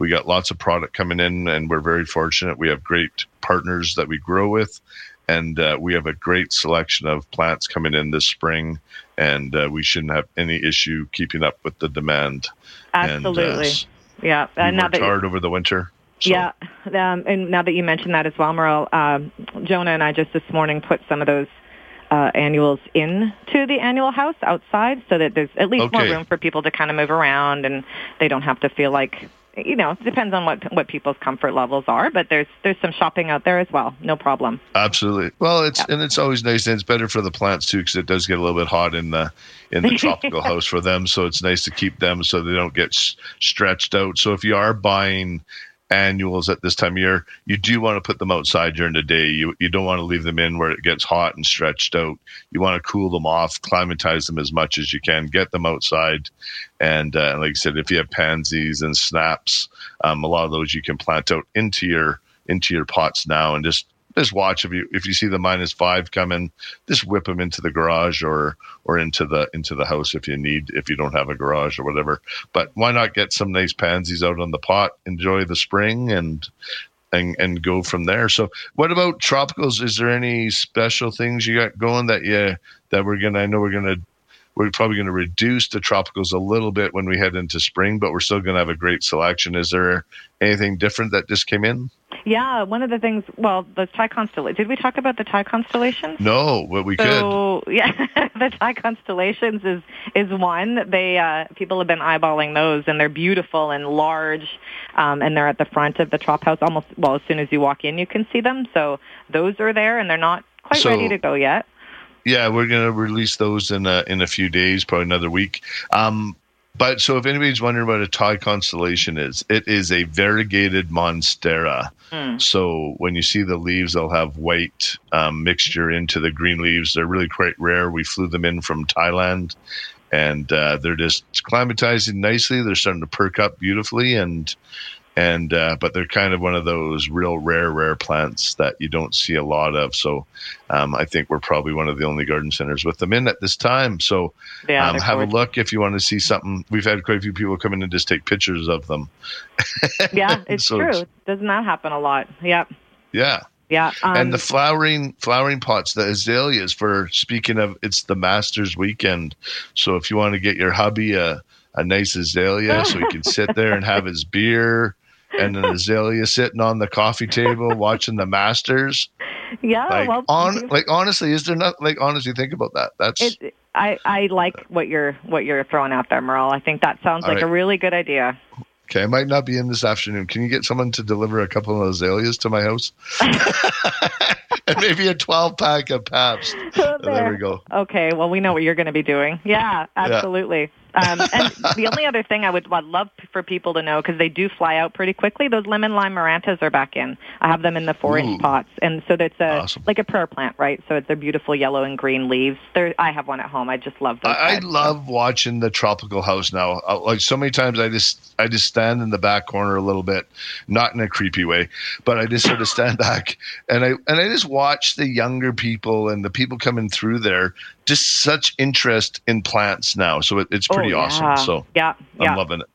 we got lots of product coming in, and we're very fortunate. We have great partners that we grow with, and uh, we have a great selection of plants coming in this spring. And uh, we shouldn't have any issue keeping up with the demand. Absolutely. And, uh, yeah. we And now worked that hard over the winter. So- Yeah, um, and now that you mentioned that as well, Merle, um, Jonah and I just this morning put some of those uh, annuals into the annual house outside, so that there's at least more room for people to kind of move around, and they don't have to feel like, you know, it depends on what what people's comfort levels are. But there's there's some shopping out there as well, no problem. Absolutely. Well, it's and it's always nice, and it's better for the plants too, because it does get a little bit hot in the in the tropical house for them. So it's nice to keep them so they don't get s- stretched out. So if you are buying annuals at this time of year, you do want to put them outside during the day. You you don't want to leave them in where it gets hot and stretched out. You want to cool them off, climatize them as much as you can, get them outside. And uh, like I said, if you have pansies and snaps, um, a lot of those you can plant out into your into your pots now and just just watch if you if you see the minus five coming, just whip them into the garage or or into the into the house if you need if you don't have a garage or whatever. But why not get some nice pansies out on the pot, enjoy the spring and and and go from there. So what about tropicals? Is there any special things you got going that you that we're gonna I know we're gonna we're probably to reduce the tropicals a little bit when we head into spring, but we're still to have a great selection. Is there anything different that just came in? Yeah, one of the things. Well, the Thai constellation. Did we talk about the Thai constellations? No, but we could. So yeah, the Thai constellations is is one. They uh, people have been eyeballing those, and they're beautiful and large, um, and they're at the front of the trop house. Almost well, as soon as you walk in, you can see them. So those are there, and they're not quite So- ready to go yet. Yeah, we're gonna release those in a in a few days, probably another week. Um, but so if anybody's wondering what a Thai constellation is, it is a variegated monstera. So when you see the leaves, they'll have white um, mixture into the green leaves. They're really quite rare. We flew them in from Thailand, and uh, they're just climatizing nicely. They're starting to perk up beautifully, and and uh, but they're kind of one of those real rare, rare plants that you don't see a lot of. So um, I think we're probably one of the only garden centers with them in at this time. So Yeah, um, have a look if you want to see something. We've had quite a few people come in and just take pictures of them. Yeah, it's So true. it's- Doesn't that happen a lot? Yep. Yeah. Yeah. Um, and the flowering flowering pots, the azaleas. For speaking of, it's the Masters weekend, so if you want to get your hubby a a nice azalea, so he can sit there and have his beer, and an azalea sitting on the coffee table watching the Masters. yeah. Like well, on, like honestly, is there not like honestly think about that? That's it, I I like what you're what you're throwing out there, Merle. I think that sounds like a really good idea. okay. I might not be in this afternoon. Can you get someone to deliver a couple of azaleas to my house? and maybe a twelve pack of Pabst. there we go. Okay, well, we know what you're going to be doing. Yeah, absolutely. Um, and the only other thing I would I'd love for people to know, because they do fly out pretty quickly, those lemon lime marantas are back in. I have them in the four-inch pots, and so that's a Awesome. like a prayer plant, right? So it's their beautiful yellow and green leaves. They're, I have one at home. I just love those. I, I love watching the tropical house now. Uh, Like so many times, I just I just stand in the back corner a little bit, not in a creepy way, but I just sort of stand back and I and I just watch the younger people and the people coming through there. Just such interest in plants now, so it, it's Oh, pretty yeah. awesome. So yeah, I'm loving it.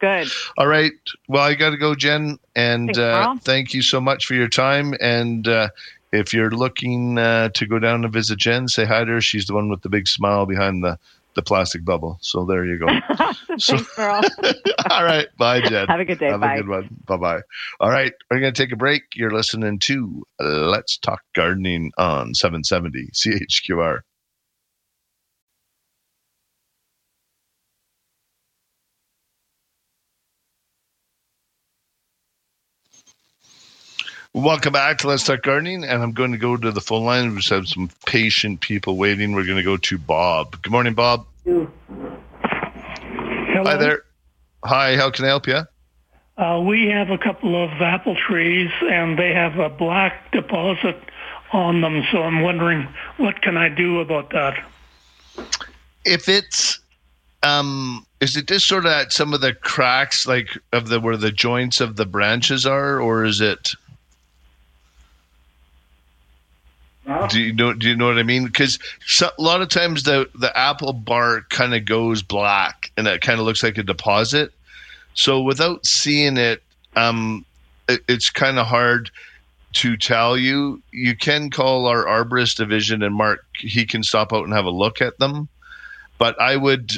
good. All right. Well, I got to go, Jen, and Thanks, uh, thank you so much for your time. And uh, if you're looking uh, to go down and visit Jen, say hi to her. She's the one with the big smile behind the the plastic bubble. So there you go. so, Thanks, Merle. all right. Bye, Jen. Have a good day. Have bye. a good one. Bye bye. All right. We're going to take a break. You're listening to Let's Talk Gardening on 770 CHQR. Welcome back to Let's Talk Gardening, and I'm going to go to the phone line. We just have some patient people waiting. We're going to go to Bob. Good morning, Bob. Hello. Hi there. Hi, how can I help you? Uh, we have a couple of apple trees, and they have a black deposit on them. So I'm wondering, what can I do about that? If it's, um, is it just sort of at some of the cracks, like of the where the joints of the branches are, or is it? Do you know? Do you know what I mean? Because a lot of times the the apple bark kind of goes black, and it kind of looks like a deposit. So without seeing it, um, it, it's kind of hard to tell you. You can call our arborist division, and Mark he can stop out and have a look at them. But I would,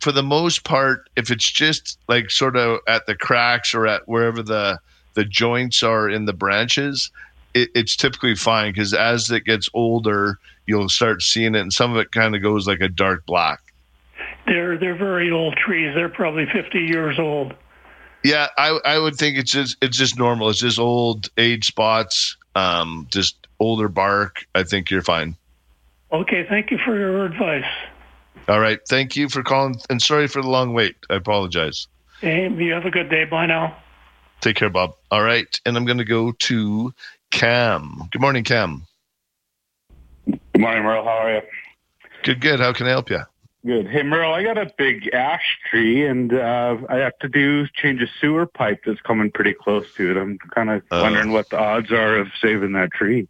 for the most part, if it's just like sort of at the cracks or at wherever the the joints are in the branches, it, it's typically fine because as it gets older, you'll start seeing it, and some of it kind of goes like a dark black. They're they're very old trees. They're probably 50 years old. Yeah, I I would think it's just it's just normal. It's just old age spots, um, just older bark. I think you're fine. Okay, thank you for your advice. All right, thank you for calling, and sorry for the long wait. I apologize. Hey, you have a good day. Bye now. Take care, Bob. All right, and I'm going to go to Cam. Good morning, Cam. Good morning, Merle. How are you? Good, good. How can I help you? Good. Hey, Merle, I got a big ash tree, and uh, I have to do change a sewer pipe that's coming pretty close to it. I'm kind of Uh. wondering what the odds are of saving that tree.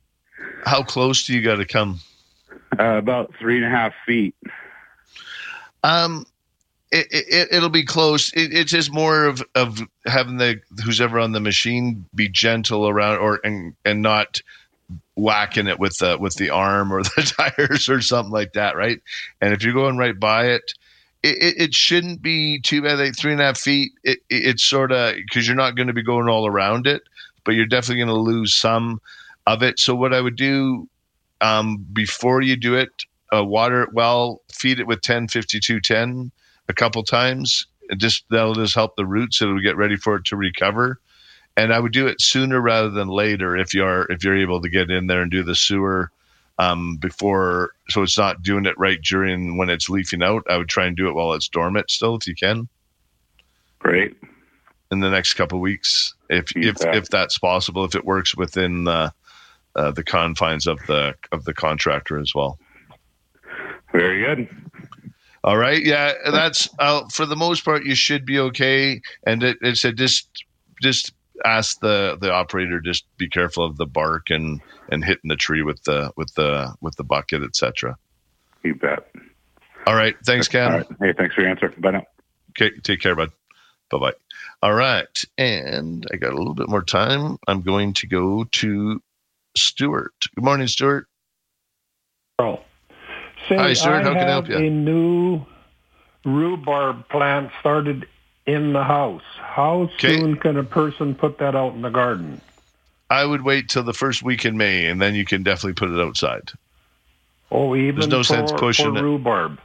How close do you got to come? Uh, about three and a half feet. Um, it, it it'll be close. It, it's just more of of having the who's ever on the machine be gentle around or and and not whacking it with the with the arm or the tires or something like that, right? And if you're going right by it, it, it, it shouldn't be too bad. Like three and a half feet, it, it's sort of because you're not going to be going all around it, but you're definitely going to lose some of it. So what I would do um, before you do it, uh, water it well, feed it with 10, 52, 10 a couple times. It just that'll just help the roots. It'll get ready for it to recover. And I would do it sooner rather than later if you're if you're able to get in there and do the sewer um, before, so it's not doing it right during when it's leafing out. I would try and do it while it's dormant still, if you can. Great. In the next couple of weeks, if if if that's possible, if it works within the uh, the confines of the of the contractor as well. Very good. All right, yeah, that's uh, for the most part you should be okay. And it, it said just just ask the the operator just be careful of the bark and and hitting the tree with the with the with the bucket, etc. You bet. All right, thanks, Ken. All right. Hey, thanks for your answer. Bye now. Okay, take care, bud. Bye bye. All right, and I got a little bit more time. I'm going to go to Stuart. Good morning, Stuart. Oh. Say, Hi, Stuart. How can I help you? A new rhubarb plant started in the house. How soon can a person put that out in the garden? I would wait till the first week in May, and then you can definitely put it outside. Oh, even There's no for, sense pushing for rhubarb,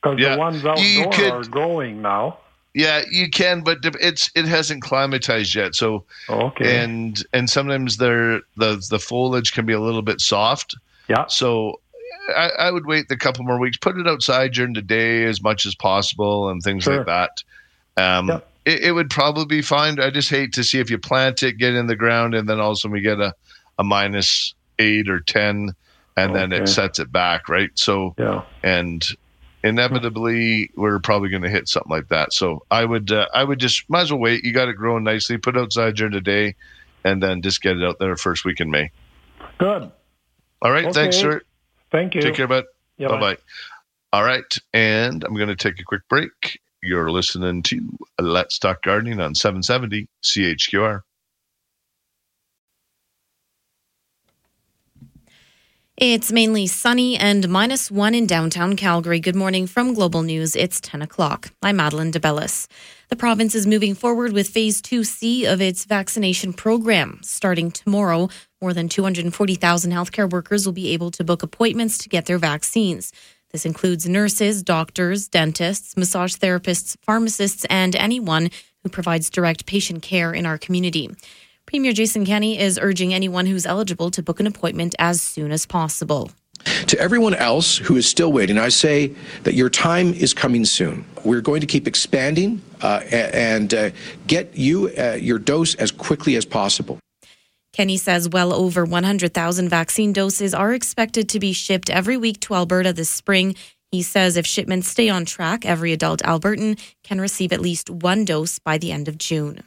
because Yeah, the ones you could- are growing now. Yeah, you can, but it's it hasn't climatized yet. So Okay. and and sometimes they're the the foliage can be a little bit soft. Yeah. So I, I would wait a couple more weeks. Put it outside during the day as much as possible and things Sure. like that. Um, it, it would probably be fine. I just hate to see if you plant it, get in the ground, and then also we get a, a minus eight or ten, and then it sets it back, right? So Yeah. and inevitably we're probably going to hit something like that. So I would uh, I would just might as well wait. You got it growing nicely. Put it outside during the day, and then just get it out there first week in May. Good. All right, thanks, sir. Thank you. Take care, bud. Yeah, bye bye. bye. All right, and I'm going to take a quick break. You're listening to Let's Talk Gardening on 770 CHQR. It's mainly sunny and minus one in downtown Calgary. Good morning from Global News. It's 10 o'clock. I'm Madeline DeBellis. The province is moving forward with phase 2C of its vaccination program. Starting tomorrow, more than 240,000 healthcare workers will be able to book appointments to get their vaccines. This includes nurses, doctors, dentists, massage therapists, pharmacists, and anyone who provides direct patient care in our community. Premier Jason Kenney is urging anyone who's eligible to book an appointment as soon as possible. To everyone else who is still waiting, I say that your time is coming soon. We're going to keep expanding uh, and uh, get you uh, your dose as quickly as possible. Kenney says well over 100,000 vaccine doses are expected to be shipped every week to Alberta this spring. He says if shipments stay on track, every adult Albertan can receive at least one dose by the end of June.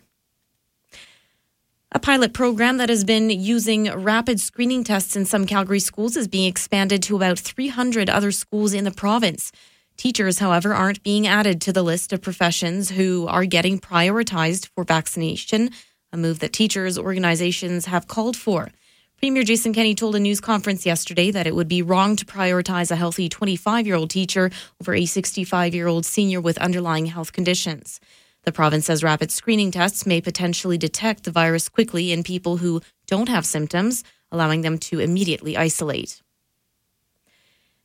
A pilot program that has been using rapid screening tests in some Calgary schools is being expanded to about 300 other schools in the province. Teachers, however, aren't being added to the list of professions who are getting prioritized for vaccination, a move that teachers' organizations have called for. Premier Jason Kenney told a news conference yesterday that it would be wrong to prioritize a healthy 25 year old teacher over a 65 year old senior with underlying health conditions. The province says rapid screening tests may potentially detect the virus quickly in people who don't have symptoms, allowing them to immediately isolate.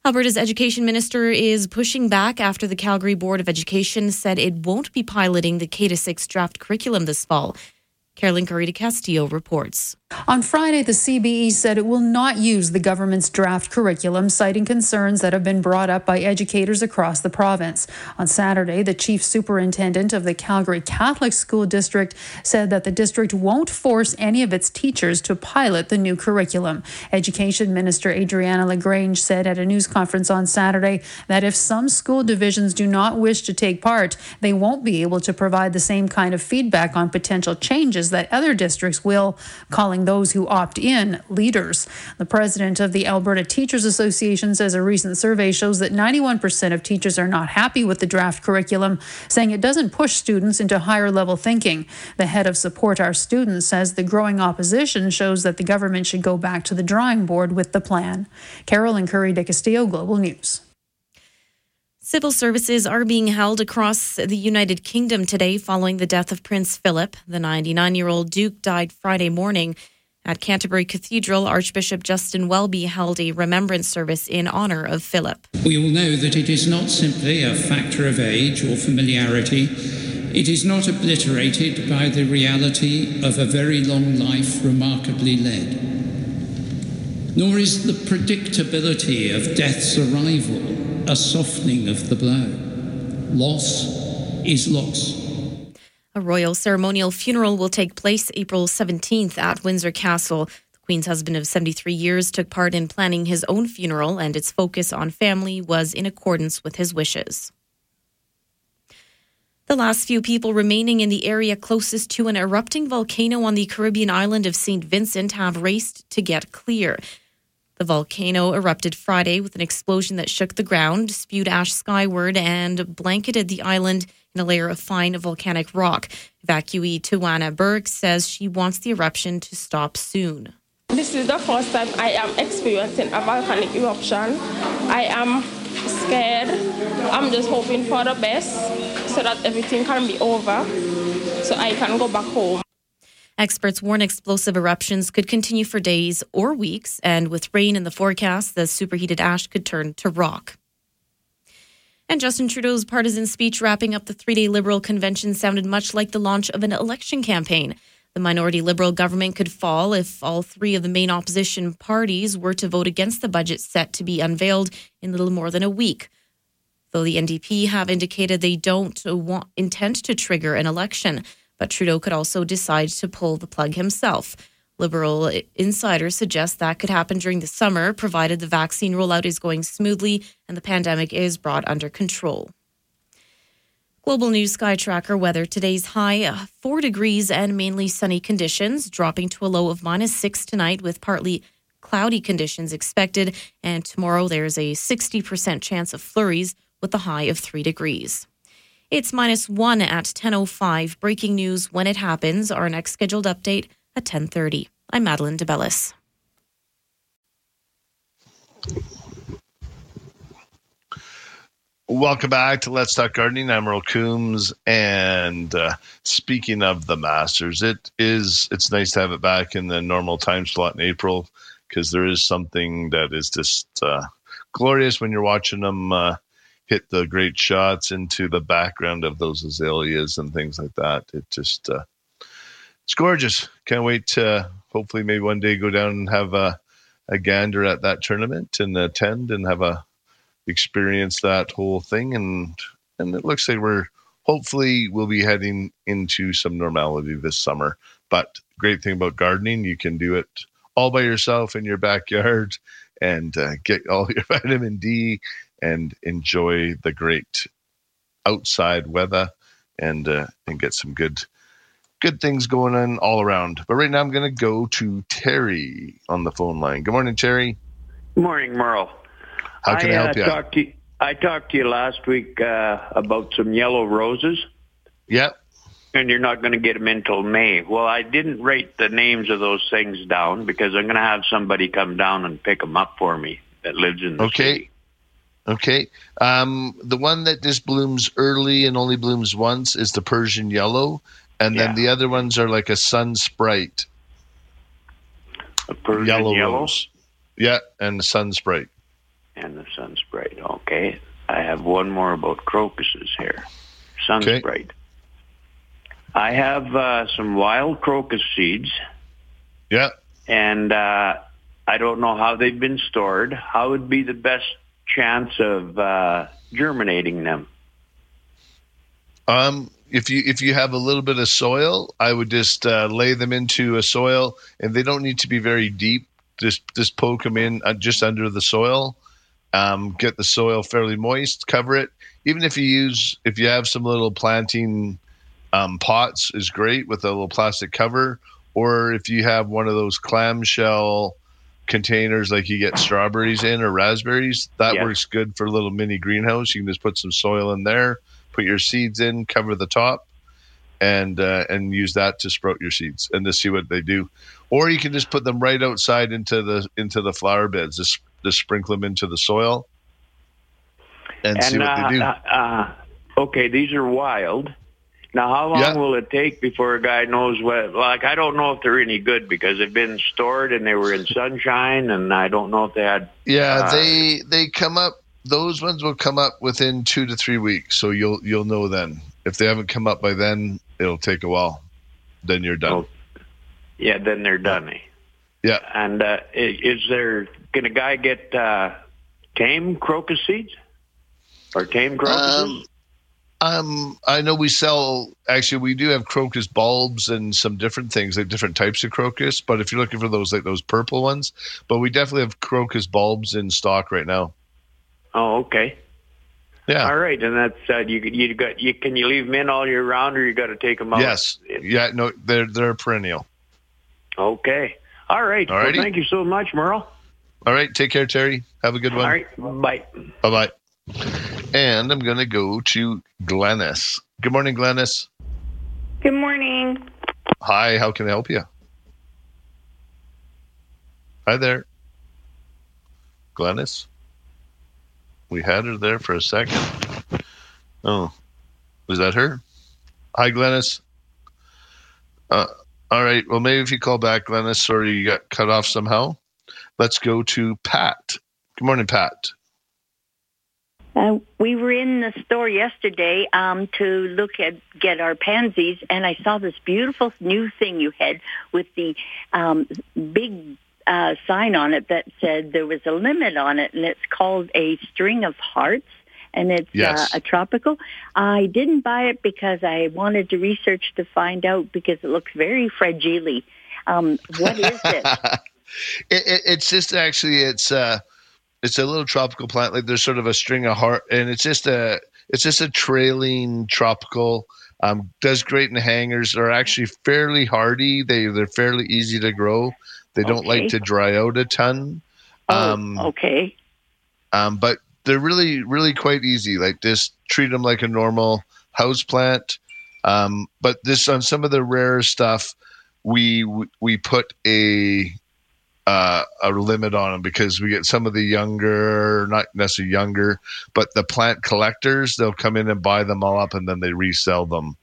Alberta's education minister is pushing back after the Calgary Board of Education said it won't be piloting the K 6 draft curriculum this fall. Carolyn Kury de Castillo reports. On Friday, the CBE said it will not use the government's draft curriculum, citing concerns that have been brought up by educators across the province. On Saturday, the chief superintendent of the Calgary Catholic School District said that the district won't force any of its teachers to pilot the new curriculum. Education Minister Adriana LaGrange said at a news conference on Saturday that if some school divisions do not wish to take part, they won't be able to provide the same kind of feedback on potential changes that other districts will, calling those who opt in leaders. The president of the Alberta Teachers Association says a recent survey shows that 91% of teachers are not happy with the draft curriculum, saying it doesn't push students into higher level thinking. The head of Support Our Students says the growing opposition shows that the government should go back to the drawing board with the plan. Carolyn Kury de Castillo, Global News. Civil services are being held across the United Kingdom today following the death of Prince Philip. The 99 year old Duke died Friday morning. At Canterbury Cathedral, Archbishop Justin Welby held a remembrance service in honour of Philip. We all know that it is not simply a factor of age or familiarity. It is not obliterated by the reality of a very long life remarkably led. Nor is the predictability of death's arrival a softening of the blow. Loss is loss. A royal ceremonial funeral will take place April 17th at Windsor Castle. The Queen's husband of 73 years took part in planning his own funeral, and its focus on family was in accordance with his wishes. The last few people remaining in the area closest to an erupting volcano on the Caribbean island of St. Vincent have raced to get clear. The volcano erupted Friday with an explosion that shook the ground, spewed ash skyward, and blanketed the island in a layer of fine volcanic rock. Evacuee Tawana Burke says she wants the eruption to stop soon. This is the first time I am experiencing a volcanic eruption. I am scared. I'm just hoping for the best so that everything can be over so I can go back home. Experts warn explosive eruptions could continue for days or weeks, and with rain in the forecast, the superheated ash could turn to rock. And Justin Trudeau's partisan speech wrapping up the three day Liberal convention sounded much like the launch of an election campaign. The minority Liberal government could fall if all three of the main opposition parties were to vote against the budget set to be unveiled in little more than a week. Though the NDP have indicated they don't want, intend to trigger an election. But Trudeau could also decide to pull the plug himself. Liberal insiders suggest that could happen during the summer, provided the vaccine rollout is going smoothly and the pandemic is brought under control. Global News Sky Tracker weather. Today's high, uh, 4 degrees and mainly sunny conditions, dropping to a low of minus 6 tonight with partly cloudy conditions expected. And tomorrow there's a 60% chance of flurries with a high of 3 degrees. It's minus one at 10.05. Breaking news when it happens. Our next scheduled update at 10.30. I'm Madeline DeBellis. Welcome back to Let's Talk Gardening. I'm Merle Coombs, and uh, speaking of the Masters, it is it's nice to have it back in the normal time slot in April because there is something that is just uh, glorious when you're watching them uh, hit the great shots into the background of those azaleas and things like that. It just uh, it's gorgeous. Can't wait to hopefully maybe one day go down and have a, a gander at that tournament and attend and have a experience that whole thing and and it looks like we're hopefully we'll be heading into some normality this summer but great thing about gardening you can do it all by yourself in your backyard and uh, get all your vitamin d and enjoy the great outside weather and uh, and get some good good things going on all around but right now i'm going to go to terry on the phone line good morning terry good morning merle how can I, I help uh, you? Talked to, I talked to you last week uh, about some yellow roses. Yep. And you're not going to get them until May. Well, I didn't write the names of those things down because I'm going to have somebody come down and pick them up for me that lives in the okay. city. Okay. Um, the one that just blooms early and only blooms once is the Persian yellow, and then Yeah. the other ones are like a sun sprite. A Persian yellow, yellow? rose. Yeah, and the sun sprite. And the sun sprite. Okay. I have one more about crocuses here. Sun Okay. sprite. I have uh, some wild crocus seeds. Yeah. And uh, I don't know how they've been stored. How would be the best chance of uh, germinating them? Um, if you if you have a little bit of soil, I would just uh, lay them into a soil, and they don't need to be very deep. Just just poke them in uh, just under the soil. Um, get the soil fairly moist. Cover it. Even if you use if you have some little planting um, pots is great with a little plastic cover, or if you have one of those clamshell containers like you get strawberries in or raspberries, that Yeah. works good for a little mini greenhouse. You can just put some soil in there, put your seeds in, cover the top, and uh, and use that to sprout your seeds and to see what they do. Or you can just put them right outside into the into the flower beds. Just just sprinkle them into the soil and, see what uh, they do. Uh, uh, okay, these are wild. Now, how long Yeah. will it take before a guy knows what? Like, I don't know if they're any good because they've been stored and they were in sunshine, and I don't know if they had. Yeah, uh, they they come up. Those ones will come up within two to three weeks, so you'll you'll know then. If they haven't come up by then, it'll take a while. Then you're done. Yeah, then they're done. eh? Yeah. And uh, is there can a guy get uh, tame crocus seeds or tame crocuses? Um, um, I know we sell. Actually, we do have crocus bulbs and some different things, like different types of crocus. But if you're looking for those, like those purple ones, but we definitely have crocus bulbs in stock right now. Oh, okay. Yeah. All right, and that's uh, you. You got you. Can you leave them in all year round, or you got to take them out? Yes. Yeah. No, they're they're perennial. Okay. All right. Well, thank you so much, Merle. All right. Take care, Terry. Have a good one. All right. Bye. Bye bye. And I'm going to go to Glennis. Good morning, Glennis. Good morning. Hi, how can I help you? Hi there. Glennis. We had her there for a second. Oh, was that her? Hi, Glennis. Uh, all right. Well, maybe if you call back, Glennis. Sorry, you got cut off somehow. Let's go to Pat. Good morning, Pat. Uh, we were in the store yesterday um, to look at get our pansies, and I saw this beautiful new thing you had with the um, big uh, sign on it that said there was a limit on it, and it's called a string of hearts, and it's Yes. uh, a tropical. I didn't buy it because I wanted to research to find out because it looks very fragile. Um, what is it? it, it, it's just actually it's uh it's a little tropical plant like there's sort of a string of heart and it's just a it's just a trailing tropical um does great in hangers they're actually fairly hardy they they're fairly easy to grow they don't Okay. like to dry out a ton um okay um but they're really really quite easy like just treat them like a normal house plant um but this on some of the rare stuff we we put a uh, a limit on them because we get some of the younger, not necessarily younger, but the plant collectors. They'll come in and buy them all up, and then they resell them.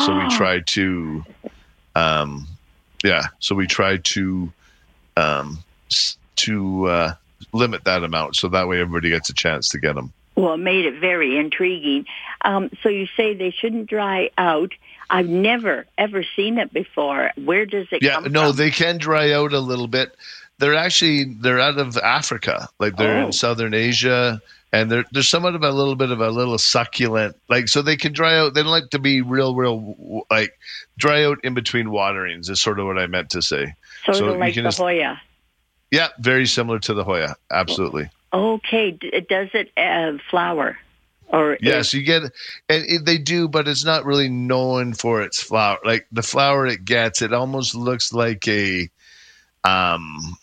so we try to, um, yeah. So we try to, um, to uh, limit that amount, so that way everybody gets a chance to get them. Well, it made it very intriguing. Um, so you say they shouldn't dry out. I've never ever seen it before. Where does it yeah, come no, from? they can dry out a little bit. They're actually they're out of Africa, like they're Oh. in Southern Asia, and they're they're somewhat of a little bit of a little succulent, like so they can dry out. They don't like to be real, real like dry out in between waterings. Is sort of what I meant to say. Sort so of like the Hoya. Yeah, very similar to the Hoya. Absolutely. Okay, does it uh, flower? Or Yes, you get, and it, they do, but it's not really known for its flower. Like the flower it gets, it almost looks like a, um,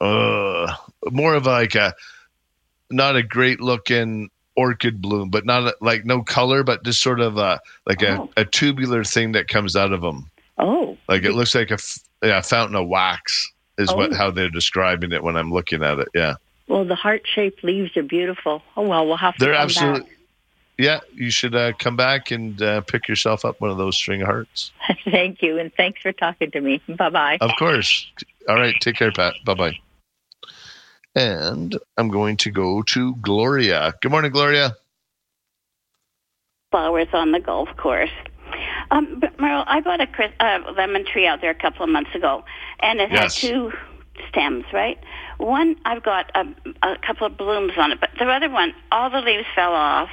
uh, more of like a, not a great looking orchid bloom, but not a, like no color, but just sort of a like Oh. a, a tubular thing that comes out of them. Oh, Like it looks like a, yeah, fountain of wax is what Oh. how they're describing it when I'm looking at it. Yeah. well, the heart-shaped leaves are beautiful. Oh well, we'll have to They're come absolutely. back. Yeah, you should uh, come back and uh, pick yourself up one of those string of hearts. Thank you, and thanks for talking to me. Bye bye. Of course. All right. Take care, Pat. Bye bye. And I'm going to go to Gloria. Good morning, Gloria. flowers on the golf course. Um, but Merle, I bought a Chris, uh, lemon tree out there a couple of months ago, and it Yes. had two stems, right? One, I've got a, a couple of blooms on it, but the other one, all the leaves fell off.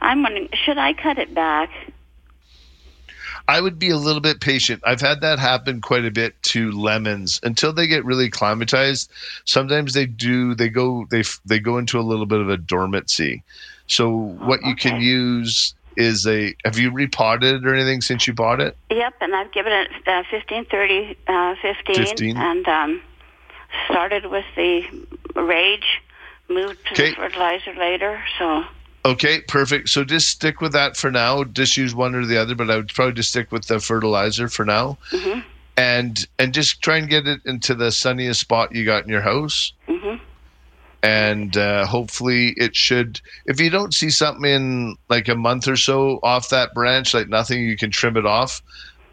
I'm wondering, should I cut it back? I would be a little bit patient. I've had that happen quite a bit to lemons until they get really acclimatized. Sometimes they do. They go. They they go into a little bit of a dormancy. So what you can use is a. Have you repotted it or anything since you bought it? Yep, and I've given it uh, 15, 30, uh, 15, 15. and um, started with the rage, moved to Okay. the fertilizer later. So Okay, perfect. So just stick with that for now. Just use one or the other, but I would probably just stick with the fertilizer for now. Mhm. And and just try and get it into the sunniest spot you got in your house. And uh, hopefully it should. If you don't see something in like a month or so off that branch, like nothing, you can trim it off.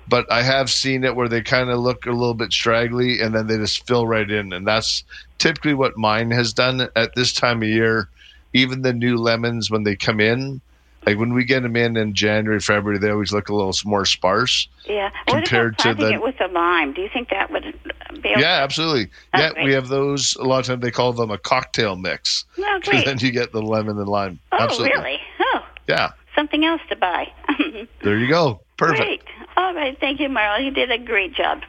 But I have seen it where they kind of look a little bit straggly, and then they just fill right in, and that's typically what mine has done at this time of year. Even the new lemons when they come in, like when we get them in in January, February, they always look a little more sparse. yeah, what Compared about to the- it with a lime? Do you think that would Yeah, absolutely. Yeah, great. we have those. A lot of times they call them a cocktail mix. Oh, great. then you get the lemon and lime. Oh, absolutely. really? Oh, Yeah. something else to buy. There you go. Perfect. Great. All right. Thank you, Marla. You did a great job.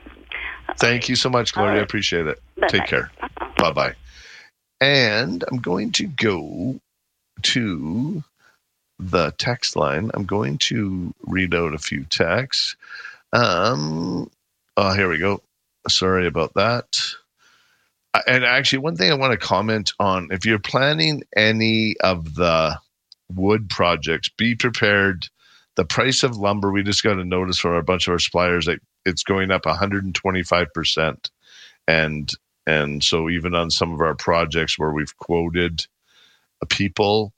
Thank you so much, Gloria. I appreciate it. Bye-bye. Take care. Bye bye. And I'm going to go to the text line. I'm going to read out a few texts. Um, oh, here we go. Sorry about that. And actually, one thing I want to comment on if you're planning any of the wood projects, be prepared. The price of lumber, we just got a notice from a bunch of our suppliers that it's going up 125%. And and so even on some of our projects where we've quoted people,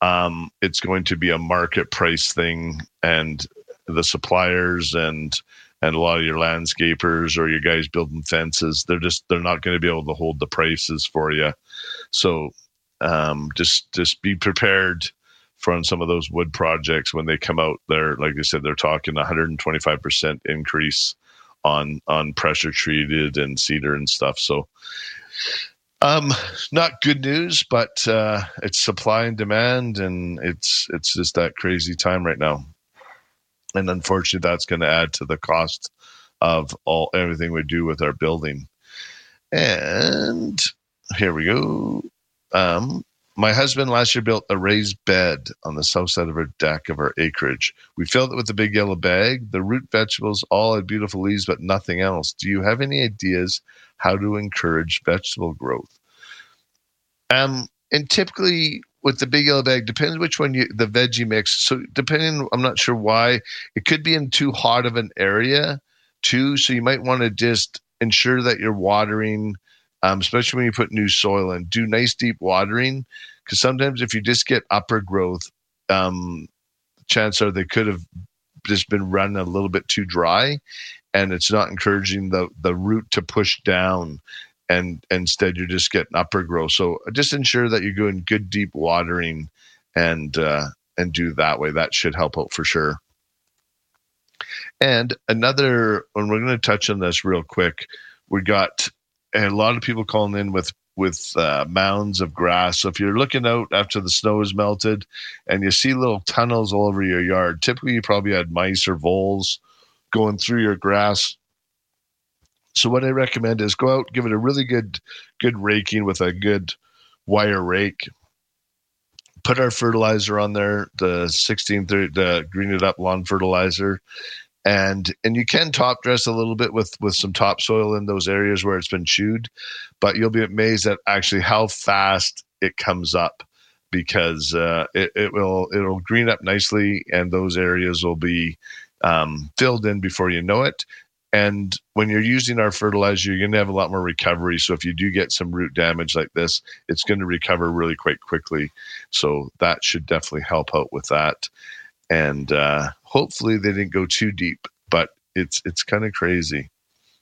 um, it's going to be a market price thing and the suppliers and and a lot of your landscapers or your guys building fences, they're just they're not going to be able to hold the prices for you. So um, just just be prepared for on some of those wood projects when they come out. They're like I said, they're talking 125 percent increase on on pressure treated and cedar and stuff. So um not good news, but uh it's supply and demand and it's it's just that crazy time right now. And unfortunately that's going to add to the cost of all everything we do with our building. And here we go. Um my husband last year built a raised bed on the south side of our deck of our acreage. We filled it with a big yellow bag. The root vegetables all had beautiful leaves, but nothing else. Do you have any ideas how to encourage vegetable growth? Um, and typically with the big yellow bag, depends which one you the veggie mix. So depending, I'm not sure why it could be in too hot of an area too. So you might want to just ensure that you're watering um, especially when you put new soil in. Do nice deep watering because sometimes if you just get upper growth, um, chances are they could have just been run a little bit too dry, and it's not encouraging the the root to push down. And instead, you're just getting upper growth. So just ensure that you're doing good deep watering, and uh, and do that way. That should help out for sure. And another, and we're going to touch on this real quick. We got a lot of people calling in with with uh, mounds of grass. So if you're looking out after the snow is melted and you see little tunnels all over your yard, typically you probably had mice or voles going through your grass. So what I recommend is go out, give it a really good good raking with a good wire rake. Put our fertilizer on there, the 1630, the green it up lawn fertilizer, and and you can top dress a little bit with with some topsoil in those areas where it's been chewed but you'll be amazed at actually how fast it comes up because uh, it, it will it'll green up nicely and those areas will be um, filled in before you know it and when you're using our fertilizer you're going to have a lot more recovery so if you do get some root damage like this it's going to recover really quite quickly so that should definitely help out with that and uh, hopefully they didn't go too deep. But it's it's kind of crazy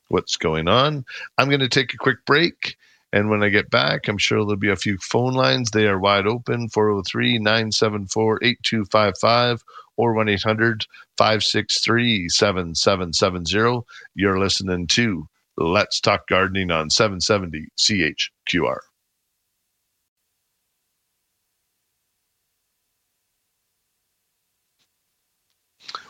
what's going on. I'm going to take a quick break. And when I get back, I'm sure there'll be a few phone lines. They are wide open 403 974 8255 or 1 800 563 7770. You're listening to Let's Talk Gardening on 770 CHQR.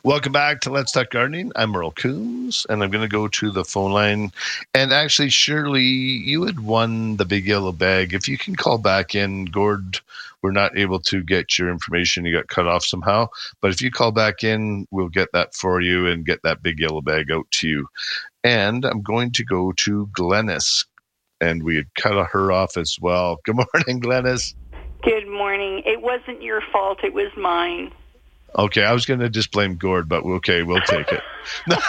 Welcome back to Let's Talk Gardening. I'm Merle Coombs, and I'm going to go to the phone line. And actually, Shirley, you had won the big yellow bag. If you can call back in, Gord, we're not able to get your information. You got cut off somehow. But if you call back in, we'll get that for you and get that big yellow bag out to you. And I'm going to go to Glennis, and we had cut her off as well. Good morning, Glennis. Good morning. It wasn't your fault, it was mine. Okay, I was going to just blame Gord, but okay, we'll take it. don't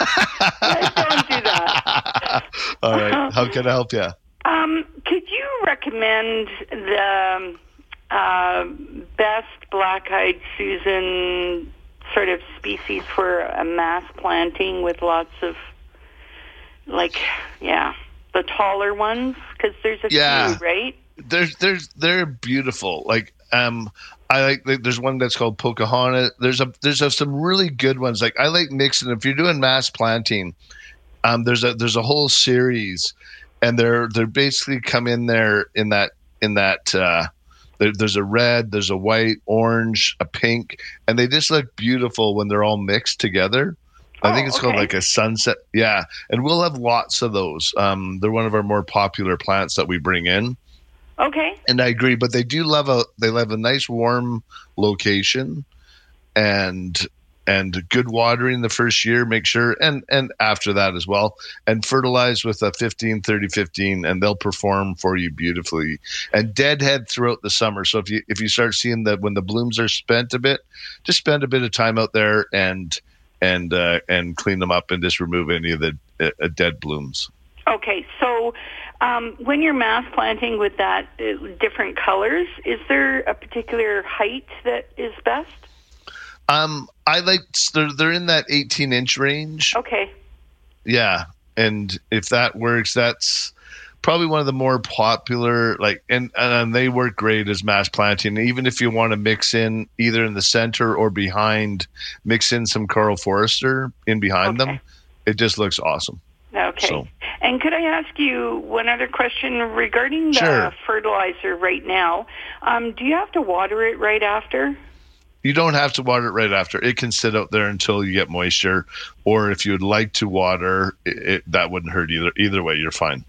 do that. All right, how can I help you? Um, could you recommend the uh, best black-eyed Susan sort of species for a mass planting with lots of, like, yeah, the taller ones? Because there's a Yeah. few, right? There's, there's, they're beautiful. Like, um, I like, like there's one that's called Pocahontas. There's a, there's a, some really good ones. Like, I like mixing. If you're doing mass planting, um, there's a, there's a whole series, and they're, they're basically come in there in that, in that. uh there, there's a red, there's a white, orange, a pink, and they just look beautiful when they're all mixed together. I think it's called like a sunset. Yeah, and we'll have lots of those. Um, they're one of our more popular plants that we bring in. Okay. And I agree, but they do love a they love a nice warm location, and and good watering the first year. Make sure and and after that as well, and fertilize with a 15, 30, 15, and they'll perform for you beautifully. And deadhead throughout the summer. So if you if you start seeing that when the blooms are spent a bit, just spend a bit of time out there and and uh, and clean them up and just remove any of the uh, dead blooms. Okay, so um, when you're mass planting with that uh, different colors, is there a particular height that is best? Um, I like they're they're in that 18 inch range. Okay. Yeah, and if that works, that's probably one of the more popular. Like, and and they work great as mass planting. Even if you want to mix in either in the center or behind, mix in some Karl Foerster in behind them. It just looks awesome. Okay. So- And could I ask you one other question regarding the Sure. fertilizer right now? Um, do you have to water it right after? You don't have to water it right after. It can sit out there until you get moisture, or if you would like to water, it, it, that wouldn't hurt either. Either way, you're fine.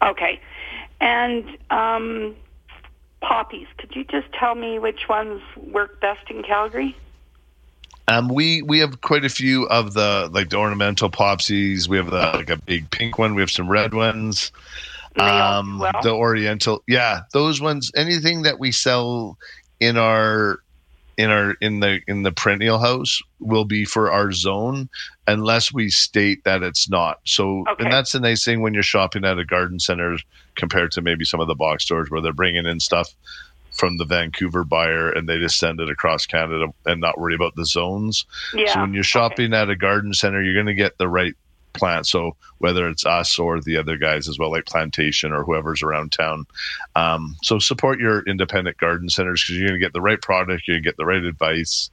Okay. And um, poppies, could you just tell me which ones work best in Calgary? Um, we we have quite a few of the like the ornamental popsies. We have the like a big pink one. We have some red ones. Um, the oriental, yeah, those ones. Anything that we sell in our in our in the in the perennial house will be for our zone unless we state that it's not. So Okay. and that's the nice thing when you're shopping at a garden center compared to maybe some of the box stores where they're bringing in stuff from the Vancouver buyer and they just send it across Canada and not worry about the zones. So when you're shopping at a garden center, you're going to get the right plant. So whether it's us or the other guys as well, like Plantation or whoever's around town. Um, so support your independent garden centers because you're going to get the right product, you're going to get the right advice,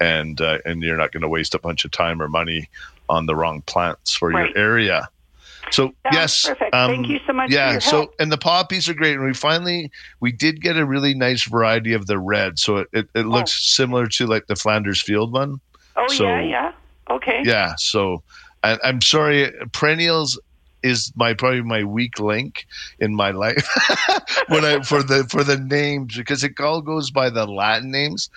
and uh, and you're not going to waste a bunch of time or money on the wrong plants for Right. your area. So Sounds yes, um. Thank you so much for Yeah, so help. and the poppies are great, and we finally we did get a really nice variety of the red. So it it, it looks similar to like the Flanders Field one. Oh So- yeah, yeah. Okay. Yeah. So I, I'm sorry, perennials is my probably my weak link in my life when I for the for the names because it all goes by the Latin names.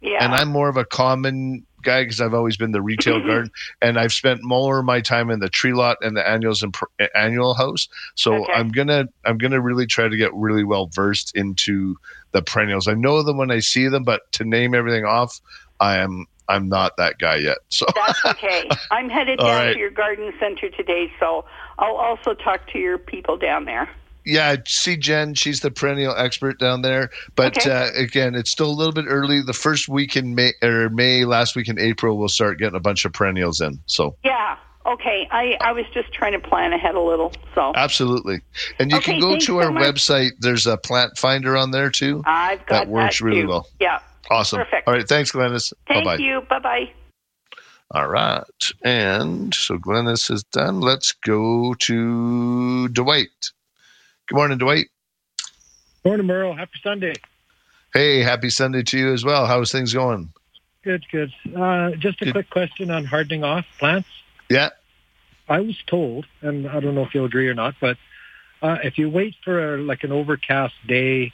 Yeah. And I'm more of a common guy because I've always been the retail garden, and I've spent more of my time in the tree lot and the annuals and per- eh, annual house. So Okay. I'm gonna I'm gonna really try to get really well versed into the perennials. I know them when I see them, but to name everything off, I am I'm not that guy yet. So That's okay. I'm headed down right. to your garden center today, so I'll also talk to your people down there. yeah, see Jen, she's the perennial expert down there. But Okay. uh, again, it's still a little bit early. The first week in May or May, last week in April, we'll start getting a bunch of perennials in. So Yeah. Okay. I I was just trying to plan ahead a little, so absolutely, and you Okay, can go to so our much. website. There's a plant finder on there too. I've got that works that really well. Yeah. Awesome. Perfect. All right, thanks, Glennis. Thank Bye bye. you. Bye bye. All right, and so Glennis is done. Let's go to Dwight. Good morning, Dwight. Morning, Merle. Happy Sunday. Hey, happy Sunday to you as well. How's things going? Good, good. Uh, just a quick question on hardening off plants. Yeah. I was told, and I don't know if you'll agree or not, but uh, if you wait for a, like an overcast day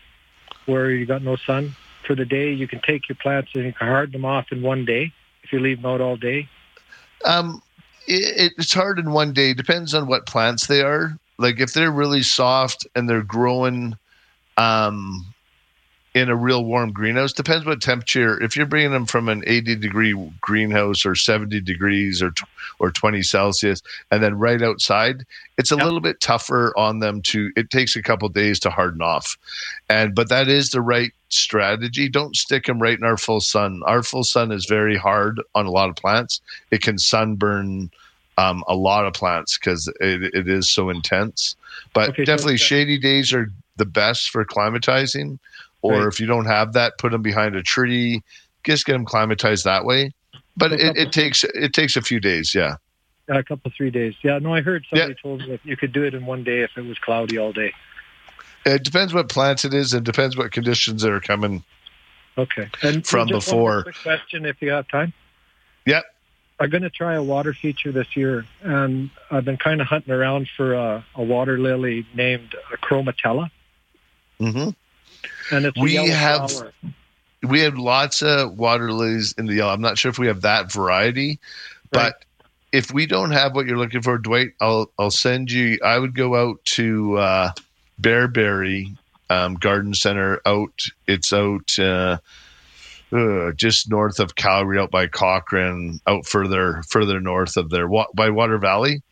where you got no sun for the day, you can take your plants and you can harden them off in one day if you leave them out all day. Um, it, it's hard in one day. Depends on what plants they are. Like if they're really soft and they're growing, um, in a real warm greenhouse. Depends what temperature. If you're bringing them from an 80 degree greenhouse or 70 degrees or or 20 Celsius, and then right outside, it's a little bit tougher on them to. It takes a couple days to harden off, and but that is the right strategy. Don't stick them right in our full sun. Our full sun is very hard on a lot of plants. It can sunburn. Um, a lot of plants because it, it is so intense. But Okay, so definitely it's- shady days are the best for climatizing. Or Right. if you don't have that, put them behind a tree. Just get them climatized that way. But it, it takes it takes a few days. Yeah. A couple three days. Yeah, no, I heard somebody told me that you could do it in one day if it was cloudy all day. It depends what plants it is, and depends what conditions that are coming. Okay. And From just one more before. quick question, if you have time. Yep. I'm going to try a water feature this year, and I've been kind of hunting around for a, a water lily named Chromatella, hmm and it's a We have flower. we have lots of water lilies in the yellow. I'm not sure if we have that variety, but if we don't have what you're looking for, Dwight, I'll I'll send you. I would go out to uh, Bearberry um, Garden Center. Out, it's out uh, uh, just north of Calgary, out by Cochrane, out further further north of there, wa- by Water Valley,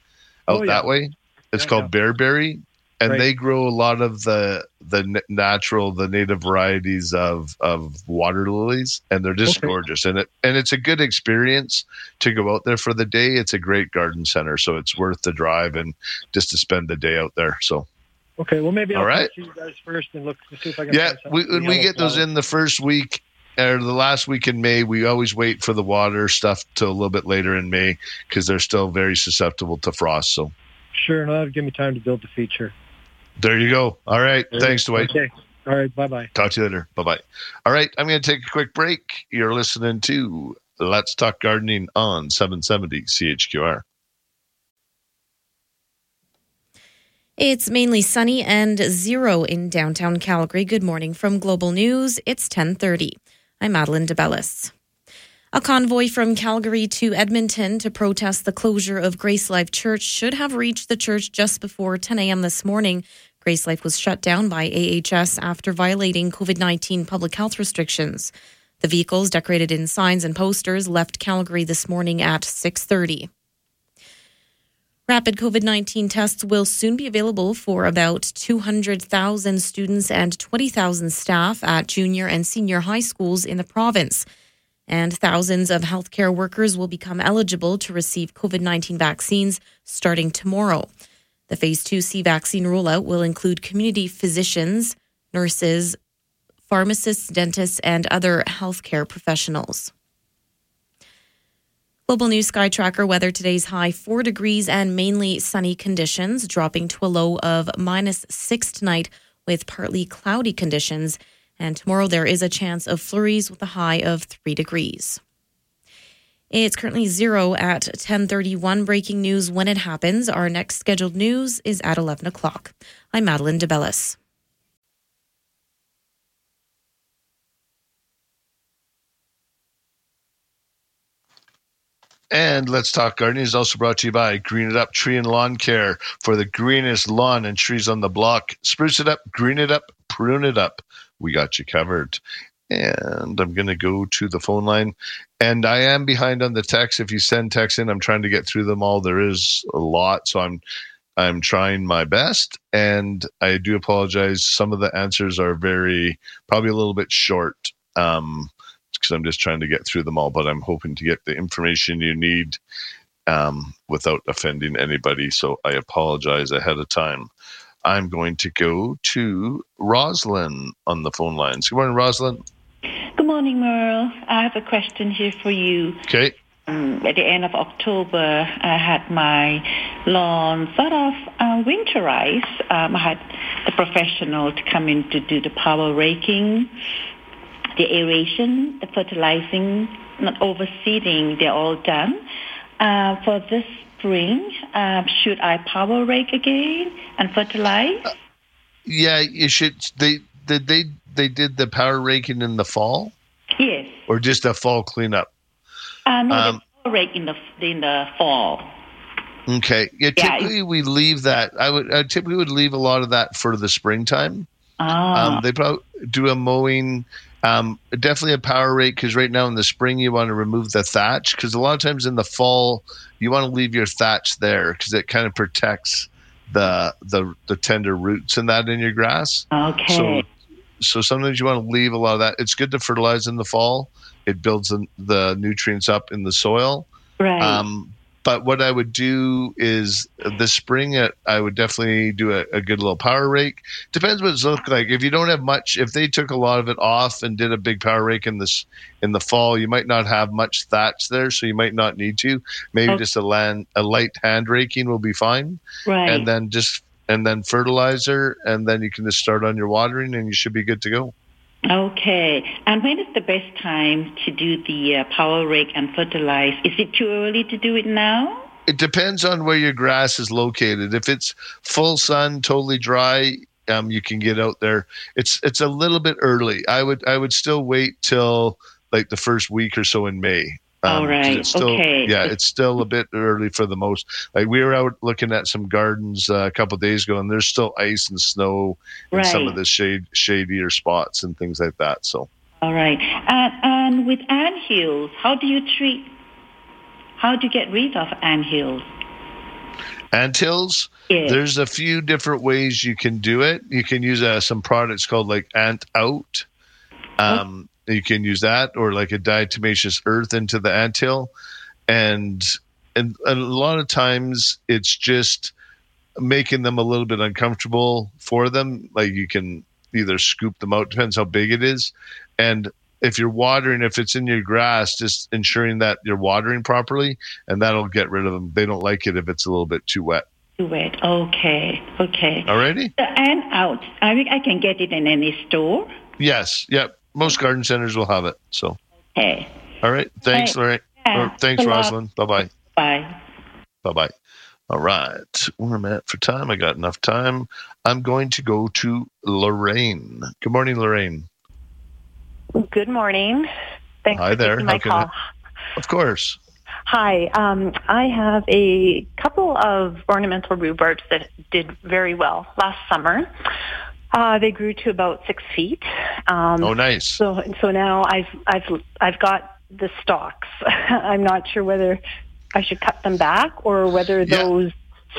out Oh, yeah. that way. It's called Bearberry, and Right. they grow a lot of the the n- natural, the native varieties of of water lilies, and they're just Okay. gorgeous. And it and it's a good experience to go out there for the day. It's a great garden center, so it's worth the drive and just to spend the day out there. So Okay, well maybe I'll All right. see you guys first and look to see if I can. yeah, we, when we get those in the first week or the last week in May, we always wait for the water stuff till a little bit later in May because they're still very susceptible to frost. So Sure, and that'll give me time to build the feature. there you go. All right, thanks, Dwight. Okay. All right. Bye bye. Talk to you later. Bye bye. All right, I'm going to take a quick break. You're listening to Let's Talk Gardening on 770 CHQR. It's mainly sunny and zero in downtown Calgary. Good morning from Global News. It's 10:30. I'm Madeline DeBellis. A convoy from Calgary to Edmonton to protest the closure of Grace Life Church should have reached the church just before 10 a.m. this morning. Grace Life was shut down by AHS after violating COVID 19 public health restrictions. The vehicles, decorated in signs and posters, left Calgary this morning at 6:30. Rapid COVID 19 tests will soon be available for about 200,000 students and 20,000 staff at junior and senior high schools in the province. And thousands of healthcare workers will become eligible to receive COVID 19 vaccines starting tomorrow. The phase 2C vaccine rollout will include community physicians, nurses, pharmacists, dentists, and other healthcare professionals. Global News Sky Tracker weather today's high 4 degrees and mainly sunny conditions, dropping to a low of minus 6 tonight with partly cloudy conditions. And tomorrow there is a chance of flurries with a high of 3 degrees. It's currently zero at 1031. Breaking news when it happens. Our next scheduled news is at 11 o'clock. I'm Madeline DeBellis. And Let's Talk Gardening is also brought to you by Green It Up Tree and Lawn Care for the greenest lawn and trees on the block. Spruce it up, green it up, prune it up. We got you covered. And I'm going to go to the phone line. And I am behind on the text. If you send text in, I'm trying to get through them all. There is a lot. So I'm I'm trying my best, and I do apologize. Some of the answers are very, probably a little bit short. Um, because I'm just trying to get through them all. But I'm hoping to get the information you need um, without offending anybody. So I apologize ahead of time. I'm going to go to Roslyn on the phone lines. Good morning, Roslyn. Good morning, Merle. I have a question here for you. Okay. Um, at the end of October, I had my lawn sort of uh, winterized. Um, I had the professional to come in to do the power raking the aeration, the fertilizing, not overseeding, they're all done. Uh, for this spring, uh, should I power rake again and fertilize? Uh, yeah, you should. They did they they did the power raking in the fall. Yes. Or just a fall cleanup. Uh, no, um, power rake in the in the fall. Okay. Yeah. Typically, yeah, we leave that. I would I typically would leave a lot of that for the springtime. Oh. Um, they probably do a mowing um, definitely a power rake because right now in the spring you want to remove the thatch because a lot of times in the fall you want to leave your thatch there because it kind of protects the the the tender roots and that in your grass. Okay. So so sometimes you want to leave a lot of that. It's good to fertilize in the fall. It builds the, the nutrients up in the soil. Right. Um, but what I would do is this spring, uh, I would definitely do a, a, good little power rake. Depends what it's look like. If you don't have much, if they took a lot of it off and did a big power rake in this in the fall, you might not have much thatch there, so you might not need to. Maybe okay. just a land a light hand raking will be fine. Right. And then just and then fertilizer, and then you can just start on your watering, and you should be good to go. Okay. And when is the best time to do the uh, power rake and fertilize? Is it too early to do it now? It depends on where your grass is located. If it's full sun, totally dry, um, you can get out there. It's it's a little bit early. I would I would still wait till like the first week or so in May. Um, All right. Still, okay. Yeah, it's still a bit early for the most. Like we were out looking at some gardens uh, a couple days ago, and there's still ice and snow in right. some of the shade shadier spots and things like that. So. All right. And, and with ant hills, how do you treat? How do you get rid of ant hills? Ant hills. Yes. There's a few different ways you can do it. You can use uh, some products called like Ant Out. Um, you can use that or like a diatomaceous earth into the anthill. And, and a lot of times it's just making them a little bit uncomfortable for them. Like you can either scoop them out, depends how big it is. And if you're watering, if it's in your grass, just ensuring that you're watering properly, and that'll get rid of them. They don't like it if it's a little bit too wet. Too wet. Okay. Okay. Alrighty. The ant out. I think I can get it in any store. Yes. Yep most garden centers will have it. So. Hey. All right. Thanks, Lorraine. Yeah. thanks, Rosalind. Bye bye. Bye. Bye bye. All right. Where am I at for time? I got enough time. I'm going to go to Lorraine. Good morning, Lorraine. Good morning. Thanks Hi for there. taking my call. I... Of course. Hi. Um, I have a couple of ornamental rhubarbs that did very well last summer. Uh, they grew to about six feet. Um, oh, nice. So, so now I've I've I've got the stalks. I'm not sure whether I should cut them back or whether Yeah. those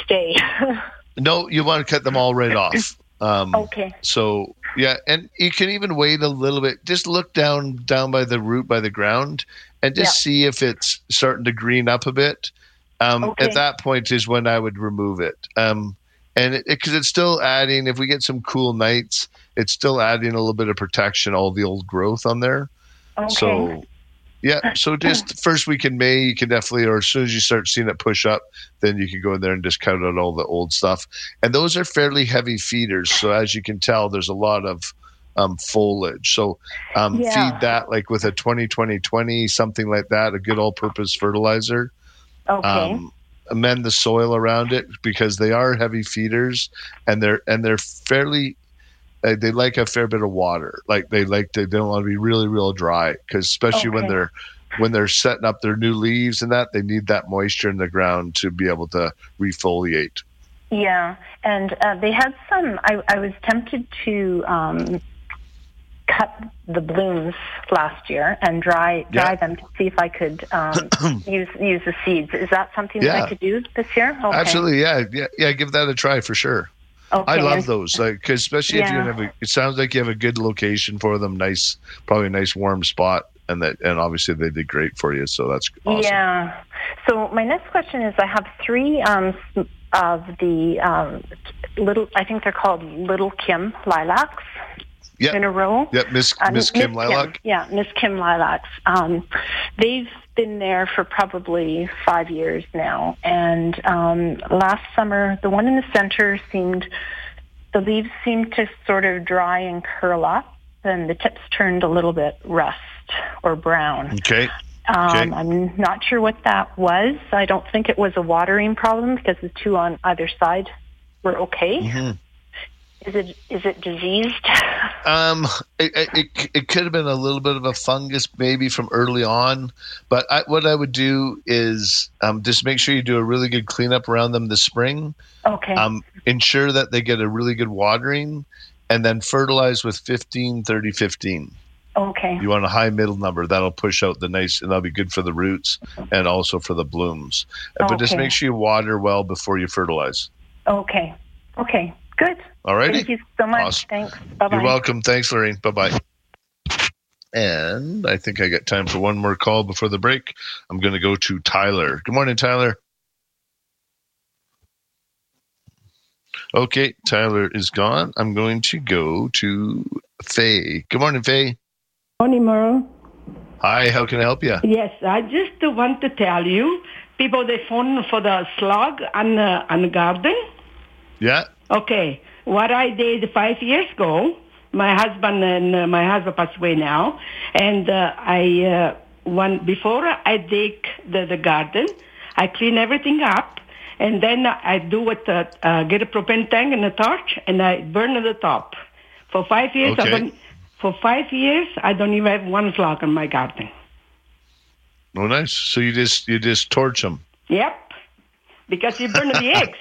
stay. No, you want to cut them all right off. Um, okay. So yeah, and you can even wait a little bit. Just look down down by the root by the ground, and just see if it's starting to green up a bit. Um, Okay. At that point is when I would remove it. Um, and because it's still adding, if we get some cool nights, it's still adding a little bit of protection, all the old growth on there. Okay. So yeah, so just first week in May, you can definitely, or as soon as you start seeing it push up, then you can go in there and just cut out all the old stuff. And those are fairly heavy feeders, so as you can tell, there's a lot of um, foliage. So um, Yeah. feed that like with a 20 20 20, something like that, a good all-purpose fertilizer. Okay. Um, amend the soil around it because they are heavy feeders, and they're and they're fairly uh, they like a fair bit of water. Like they like to, they don't want to be really real dry because especially when they're when they're setting up their new leaves and that they need that moisture in the ground to be able to refoliate. Yeah, and uh, they had some. I, I was tempted to um, cut the blooms last year and dry dry Yeah. them to see if I could um, use use the seeds. Is that something that I could do this year? Okay. Absolutely, yeah, yeah, yeah. Give that a try for sure. Okay. I love those, like 'cause especially if you Yeah. have a. It sounds like you have a good location for them. Nice, probably a nice warm spot, and that, and obviously they did great for you. So that's awesome. Yeah. So my next question is: I have three um, of the um, little. I think they're called Little Kim lilacs Yeah. in a row. Yeah, Miss Uh, Miss Kim Lilac. Yeah, Miss Kim Lilacs. Um, they've been there for probably five years now. And um, last summer, the one in the center seemed, the leaves seemed to sort of dry and curl up, and the tips turned a little bit rust or brown. Okay. Um, Okay. I'm not sure what that was. I don't think it was a watering problem because the two on either side were okay. Mhm. Is it is it diseased? Um, it, it, it, could have been a little bit of a fungus maybe from early on, but I, what I would do is um, just make sure you do a really good cleanup around them this spring. Okay. Um, ensure that they get a really good watering and then fertilize with 15, 30, 15. Okay. You want a high middle number that'll push out the nice, and that'll be good for the roots and also for the blooms. Uh, But just make sure you water well before you fertilize. Okay. Okay. Good. All righty. Thank you so much. Awesome. Thanks. Bye bye. You're welcome. Thanks, Lorraine. Bye bye. And I think I got time for one more call before the break. I'm going to go to Tyler. Good morning, Tyler. Okay, Tyler is gone. I'm going to go to Faye. Good morning, Faye. Morning, Merle. Hi, how can I help you? Yes, I just want to tell you, people they phone for the slug on the on the garden. Yeah. Okay, what I did five years ago, my husband and uh, my husband passed away now, and uh, I uh, one before I dig the, the garden, I clean everything up, and then I do what uh, uh, get a propane tank and a torch, and I burn the top. For five years, I Okay. don't, for five years, I don't even have one slug in my garden. Oh, nice. So you just you just torch them. Yep, because you burn the eggs.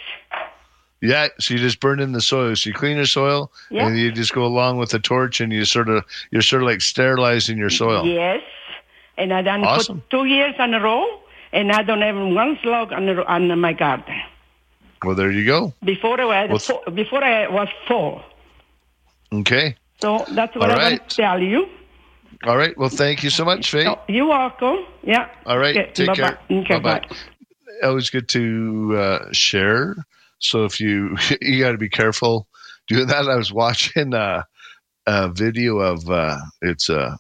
Yeah. So you just burn in the soil. So you clean your soil, Yeah. and you just go along with the torch, and you sort of you're sort of like sterilizing your soil. Yes, and I done Awesome. for two years in a row, and I don't have one slug on, the, on my garden. Well, there you go. Before I had Well, four, before I was four. Okay. So that's what All I right. want to tell you. All right. Well, thank you so much, Faye. You're welcome. Yeah. All right. Okay, Take bye-bye. care. Okay, Bye-bye. Always good to uh, share. So if you you got to be careful doing that. I was watching uh, a video of uh, it's uh,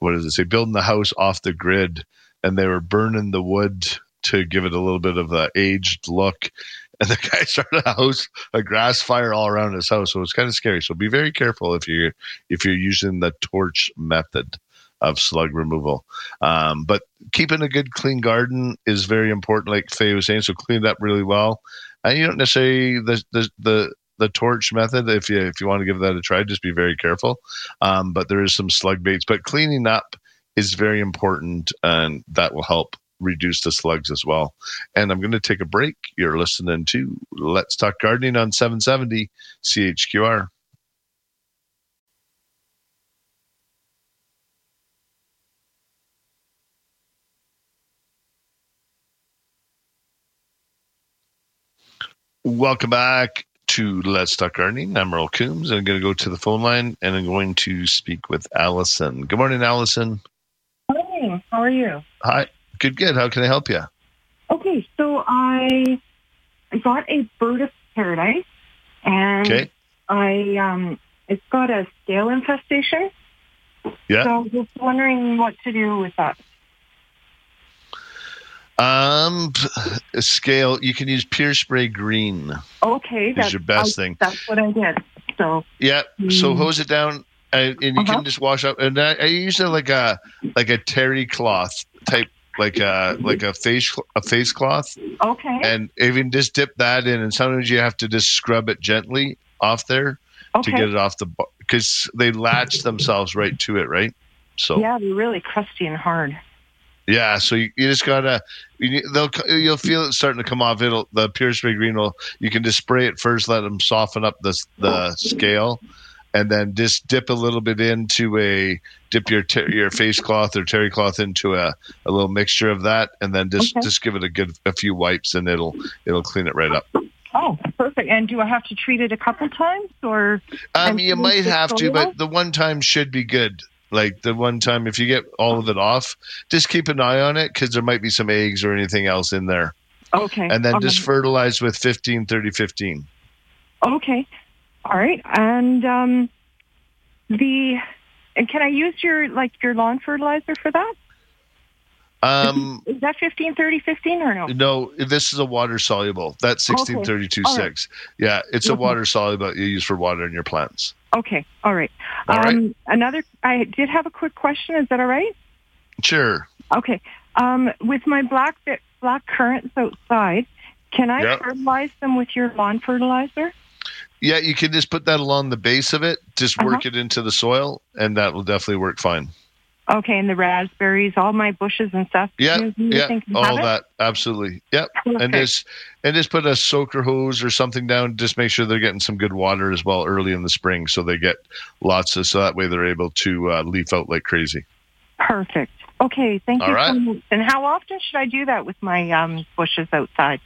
what does it say? Building the house off the grid, and they were burning the wood to give it a little bit of a aged look. And the guy started a house, a grass fire all around his house. So it's kind of scary. So be very careful if you're if you're using the torch method of slug removal. Um, but keeping a good clean garden is very important, like Faye was saying. So clean it up really well. And you don't necessarily the the the the torch method. If you if you want to give that a try, just be very careful. Um, but there is some slug baits. But cleaning up is very important, and that will help reduce the slugs as well. And I'm going to take a break. You're listening to Let's Talk Gardening on 770 CHQR. Welcome back to Let's Talk Gardening. I'm Merle Coombs. I'm going to go to the phone line and I'm going to speak with Allison. Good morning, Allison. Morning. How are you? Hi. Good, good. How can I help you? Okay, so I I got a bird of paradise, and Okay. I um it's got a scale infestation. Yeah. So I was wondering what to do with that. Um, scale. You can use Pure Spray Green. Okay, that's your best I- thing. That's what I did. So Yeah. So Mm. hose it down, and, and you Uh-huh. can just wash up. And I, I use it like a like a terry cloth type, like a like a face a face cloth, okay, and even just dip that in. And sometimes you have to just scrub it gently off there to get it off the because they latch themselves right to it, right? So yeah, they're really crusty and hard. Yeah, so you, you just gotta you, they'll you'll feel it starting to come off. It'll the pure spray green will you can just spray it first, let them soften up the the scale, and then just dip a little bit into a dip your ter- your face cloth or terry cloth into a, a little mixture of that, and then just Okay. just give it a good a few wipes, and it'll it'll clean it right up. Oh, perfect. And do I have to treat it a couple times, or Um, you might have to, but the one time should be good. Like the one time, if you get all of it off, just keep an eye on it because there might be some eggs or anything else in there. okay, And then all just fertilize with 15, 30, 15. Okay. All right. And um, the and can I use your like your lawn fertilizer for that? Um, Is that 15, 30, 15 or no? no, this is a water soluble. That's Okay. 1632 All right. 6. Yeah, it's a water soluble you use for watering your plants. Okay. All right. All right. um, Another. I did have a quick question. Is that all right? Sure. Okay. Um, with my black bit- black currants outside, can I Yep. fertilize them with your lawn fertilizer? Yeah, you can just put that along the base of it, just work Uh-huh. it into the soil, and that will definitely work fine. Okay, and the raspberries, all my bushes and stuff. Yeah, yeah, all that, absolutely. Yep. Perfect. And just and just put a soaker hose or something down. Just make sure they're getting some good water as well early in the spring, so they get lots of. So that way they're able to uh, leaf out like crazy. Perfect. Okay, thank All you right. so much. And how often should I do that with my um, bushes outside?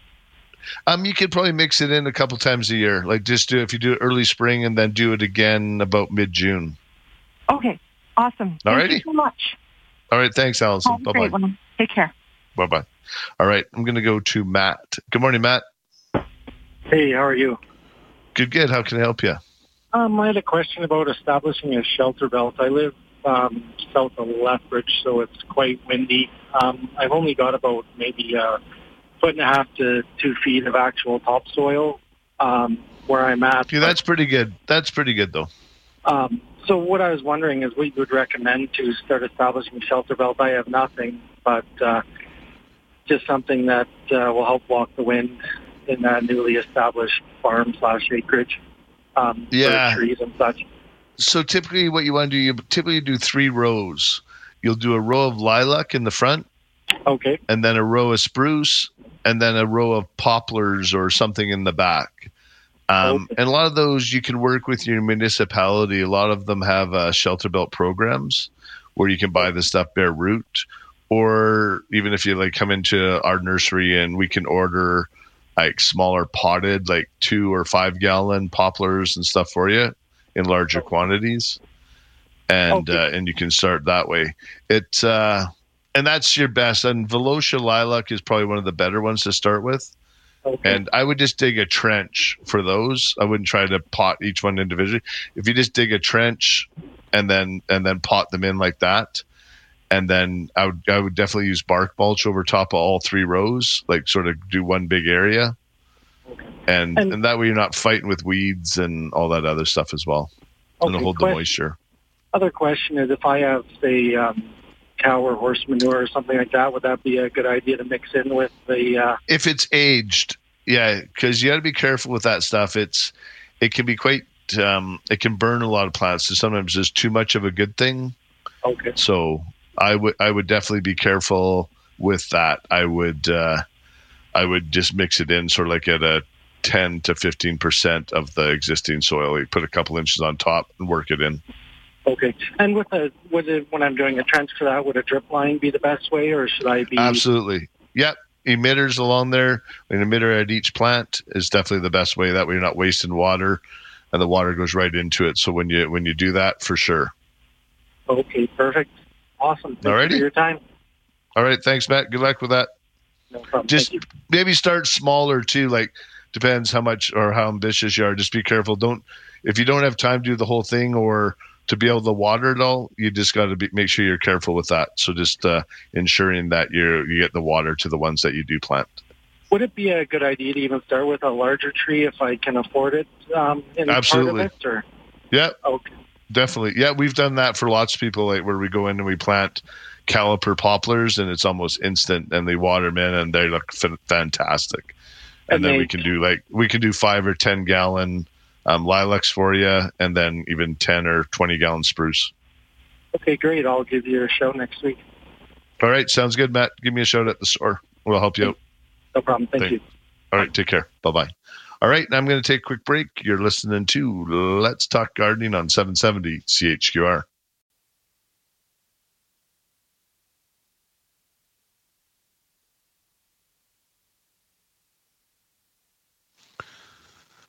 Um, you could probably mix it in a couple times a year. Like just do if you do it early spring and then do it again about mid June. Okay, awesome. Thank you so much. All right, thanks, Allison. Bye bye. Take care. Bye bye. All right, I'm gonna go to Matt. Good morning, Matt. Hey, how are you? Good, good. How can I help you? Um, I had a question about establishing a shelter belt. I live um, south of Lethbridge, so it's quite windy. Um, I've only got about maybe a foot and a half to two feet of actual topsoil um, where I'm at. Yeah, that's pretty good. That's pretty good though. Um, so what I was wondering is what you would recommend to start establishing a shelter belt. I have nothing, but uh, just something that uh, will help block the wind in that newly established farm slash acreage um, Yeah. trees and such. So typically, what you want to do, you typically do three rows. You'll do a row of lilac in the front, Okay. and then a row of spruce, and then a row of poplars or something in the back. Um, And a lot of those you can work with your municipality. A lot of them have uh, shelter belt programs where you can buy the stuff bare root, or even if you like come into our nursery and we can order like smaller potted, like two or five gallon poplars and stuff for you in larger quantities, and uh, and you can start that way. It uh, and that's your best. And Villosa lilac is probably one of the better ones to start with. And I would just dig a trench for those. I wouldn't try to pot each one individually. If you just dig a trench and then and then pot them in like that, and then I would I would definitely use bark mulch over top of all three rows, like sort of do one big area, and And- and that way you're not fighting with weeds and all that other stuff as well, and Okay, hold the moisture. Other question is if I have, say, um, cow or horse manure or something like that, would that be a good idea to mix in with the? Uh, if it's aged yeah because you got to be careful with that stuff. It's it can be quite um it can burn a lot of plants so sometimes there's too much of a good thing. Okay. So i would i would definitely be careful with that. I would uh i would just mix it in sort of like at a 10 to 15 percent of the existing soil. You put a couple inches on top and work it in okay. And with a, would it, when I'm doing a trench for that, would a drip line be the best way, or should I be? Absolutely. Yep. emitters along there, an emitter at each plant is definitely the best way. That way you're not wasting water, and the water goes right into it. So when you when you do that, for sure. Okay, perfect. Awesome. Thank Alrighty. you for your time. All right, thanks, Matt. Good luck with that. No problem. Just maybe start smaller too. Like depends how much or how ambitious you are. Just be careful. Don't if you don't have time to do the whole thing or to be able to water it all, you just got to be, make sure you're careful with that. So just uh, ensuring that you you get the water to the ones that you do plant. Would it be a good idea to even start with a larger tree if I can afford it? Um, in Absolutely. It, or Yeah. Okay. Definitely. Yeah, we've done that for lots of people, like where we go in and we plant caliper poplars and it's almost instant and they water them in and they look f- fantastic. And, And then they- we can do like, we can do five or 10 gallon um, lilacs for you and then even 10 or 20 gallon spruce. okay, great. I'll give you a show next week. All right. Sounds good, Matt. Give me a shout at the store. We'll help you out. No problem. Thank Thank- you. All right. Take care. Bye bye. All right. I'm going to take a quick break. You're listening to Let's Talk Gardening on 770 CHQR.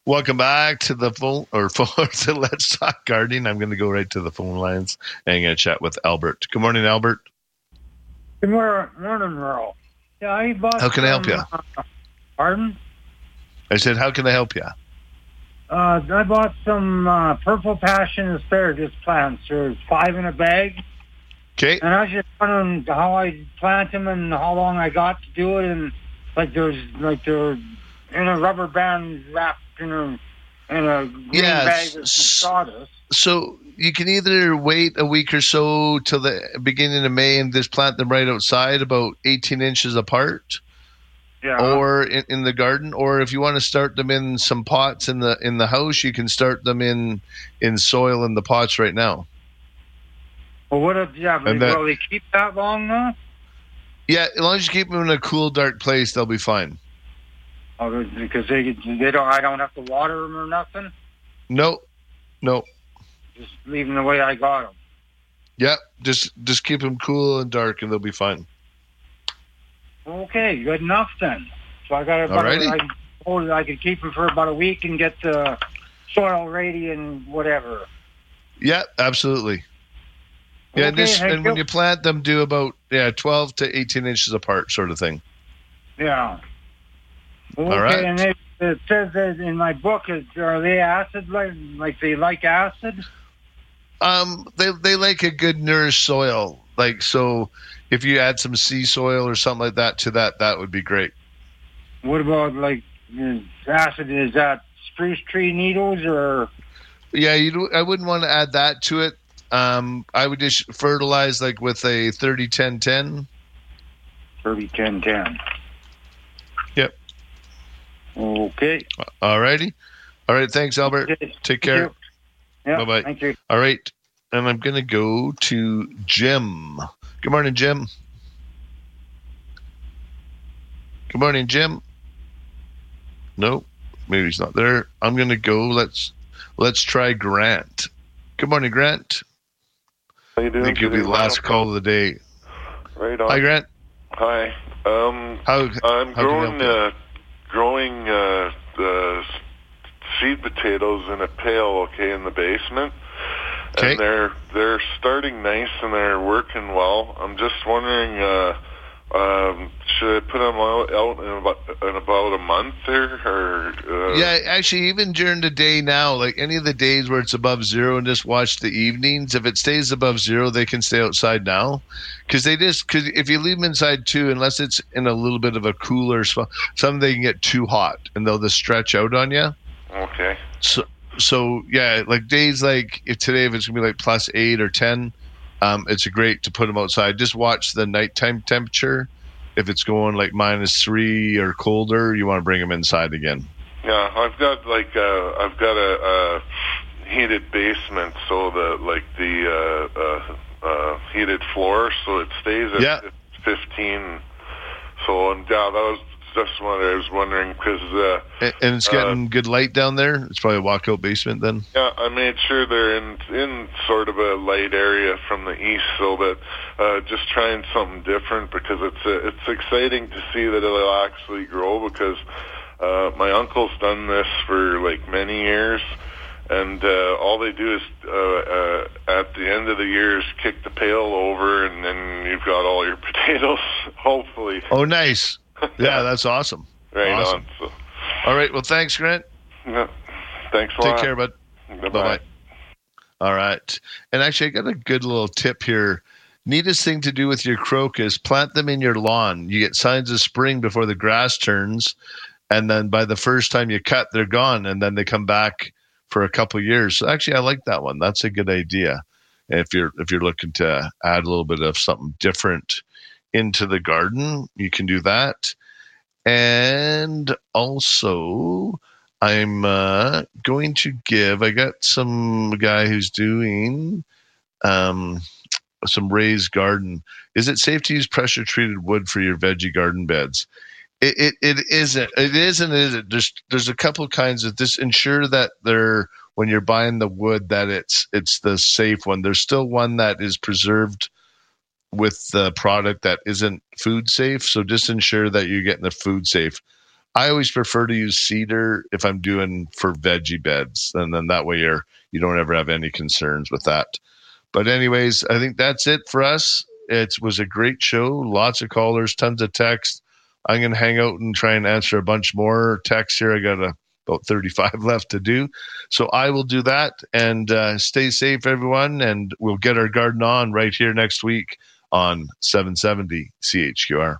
Welcome back to the phone or phone to Let's Talk Gardening. I'm going to go right to the phone lines and I'm going to chat with Albert. Good morning, Albert. Good morning, morning, Merle. Yeah, I bought. How can I help you? uh, pardon? I said, How can I help you? Uh, I bought some uh, purple passion asparagus plants. There's five in a bag. Okay. And I was just wondering how I plant them and how long I got to do it. And like there's like they're in a rubber band wrapped in a in a green Yeah, bag some sawdust. So you can either wait a week or so till the beginning of May and just plant them right outside, about 18 inches apart, Yeah. or in, in the garden. Or if you want to start them in some pots in the in the house, you can start them in in soil in the pots right now. well, what if yeah? But And that- will they keep that long though? Yeah, as long as you keep them in a cool, dark place, they'll be fine. Oh, because they they don't. I don't have to water them or nothing. No, no, Just leave them the way I got them. yeah, just just keep them cool and dark, and they'll be fine. Okay, good enough then. So I got about. Alrighty. I, oh, I could keep them for about a week and get the soil ready and whatever. Yeah, absolutely. Yeah, and, Okay, just, thank and when you. you plant them, do about yeah, 12 to 18 inches apart, sort of thing. Yeah. Okay, All right. and it, it says that in my book, is are they acid like like they like acid? Um, they they like a good nourished soil. Like so, if you add some sea soil or something like that to that, that would be great. What about like acid? Is that spruce tree needles or? Yeah, you. I wouldn't want to add that to it. Um, I would just fertilize like with a 30 10 10. 30 10 10. Yep. Okay. All righty. All right. Thanks, Albert. Take care. Yeah, bye bye. thank you. All right. And I'm going to go to Jim. Good morning, Jim. Good morning, Jim. No, maybe he's not there. I'm going to go. Let's let's try Grant. Good morning, Grant. How you I doing? think you'll be the last call of the day. Right on. Hi, Grant. Hi. Um, How I'm how can I growing help uh, growing uh, uh, seed potatoes in a pail, okay, in the basement. Okay. And they're they're starting nice and they're working well. I'm just wondering, uh, um, should I put them out, out in about in about a month there, or uh, yeah, actually, even during the day now, like any of the days where it's above zero, and just watch the evenings. If it stays above zero, they can stay outside now, because they just because if you leave them inside too, unless it's in a little bit of a cooler spot, some they can get too hot and they'll just stretch out on you. Okay. So, so yeah, like days like if today if it's gonna be like plus eight or ten, um, it's great to put them outside. Just watch the nighttime temperature. If it's going like minus three or colder, you want to bring them inside again. Yeah, I've got like uh, I've got a, a heated basement, so the like the uh, uh, uh, heated floor, so it stays at Yeah. fifteen. So and yeah, that was just what I was wondering because. Uh, and, and, it's getting uh, good light down there. It's probably a walkout basement then. Yeah, I made sure they're in in sort of a light area from the east, so that uh, just trying something different because it's uh, it's exciting to see that it'll actually grow because uh, my uncle's done this for like many years and uh, all they do is uh, uh, at the end of the year is kick the pail over, and then you've got all your potatoes. Hopefully. Oh, nice. Yeah, that's awesome. Right awesome. on. So. All right. Well, thanks, Grant. Yeah. Thanks a Take lot. care, bud. Bye bye. All right. And actually, I got a good little tip here. Neatest thing to do with your crocus: plant them in your lawn. You get signs of spring before the grass turns, and then by the first time you cut, they're gone, and then they come back for a couple years. So actually, I like that one. That's a good idea. If you're if you're looking to add a little bit of something different into the garden, you can do that. And also, I'm uh, going to give. I got some guy who's doing um, some raised garden. Is it safe to use pressure treated wood for your veggie garden beds? It, it, it isn't. It isn't. Is it? There's there's a couple kinds of this. Ensure that they're when you're buying the wood that it's it's the safe one. There's still one that is preserved with the product that isn't food safe. So just ensure that you're getting the food safe. I always prefer to use cedar if I'm doing for veggie beds, and then that way you're you don't ever have any concerns with that. But anyways, I think that's it for us. It was a great show. Lots of callers, tons of text. I'm going to hang out and try and answer a bunch more texts here. I got a, about 35 left to do. So I will do that and uh, stay safe, everyone. And we'll get our garden on right here next week on 770 CHQR.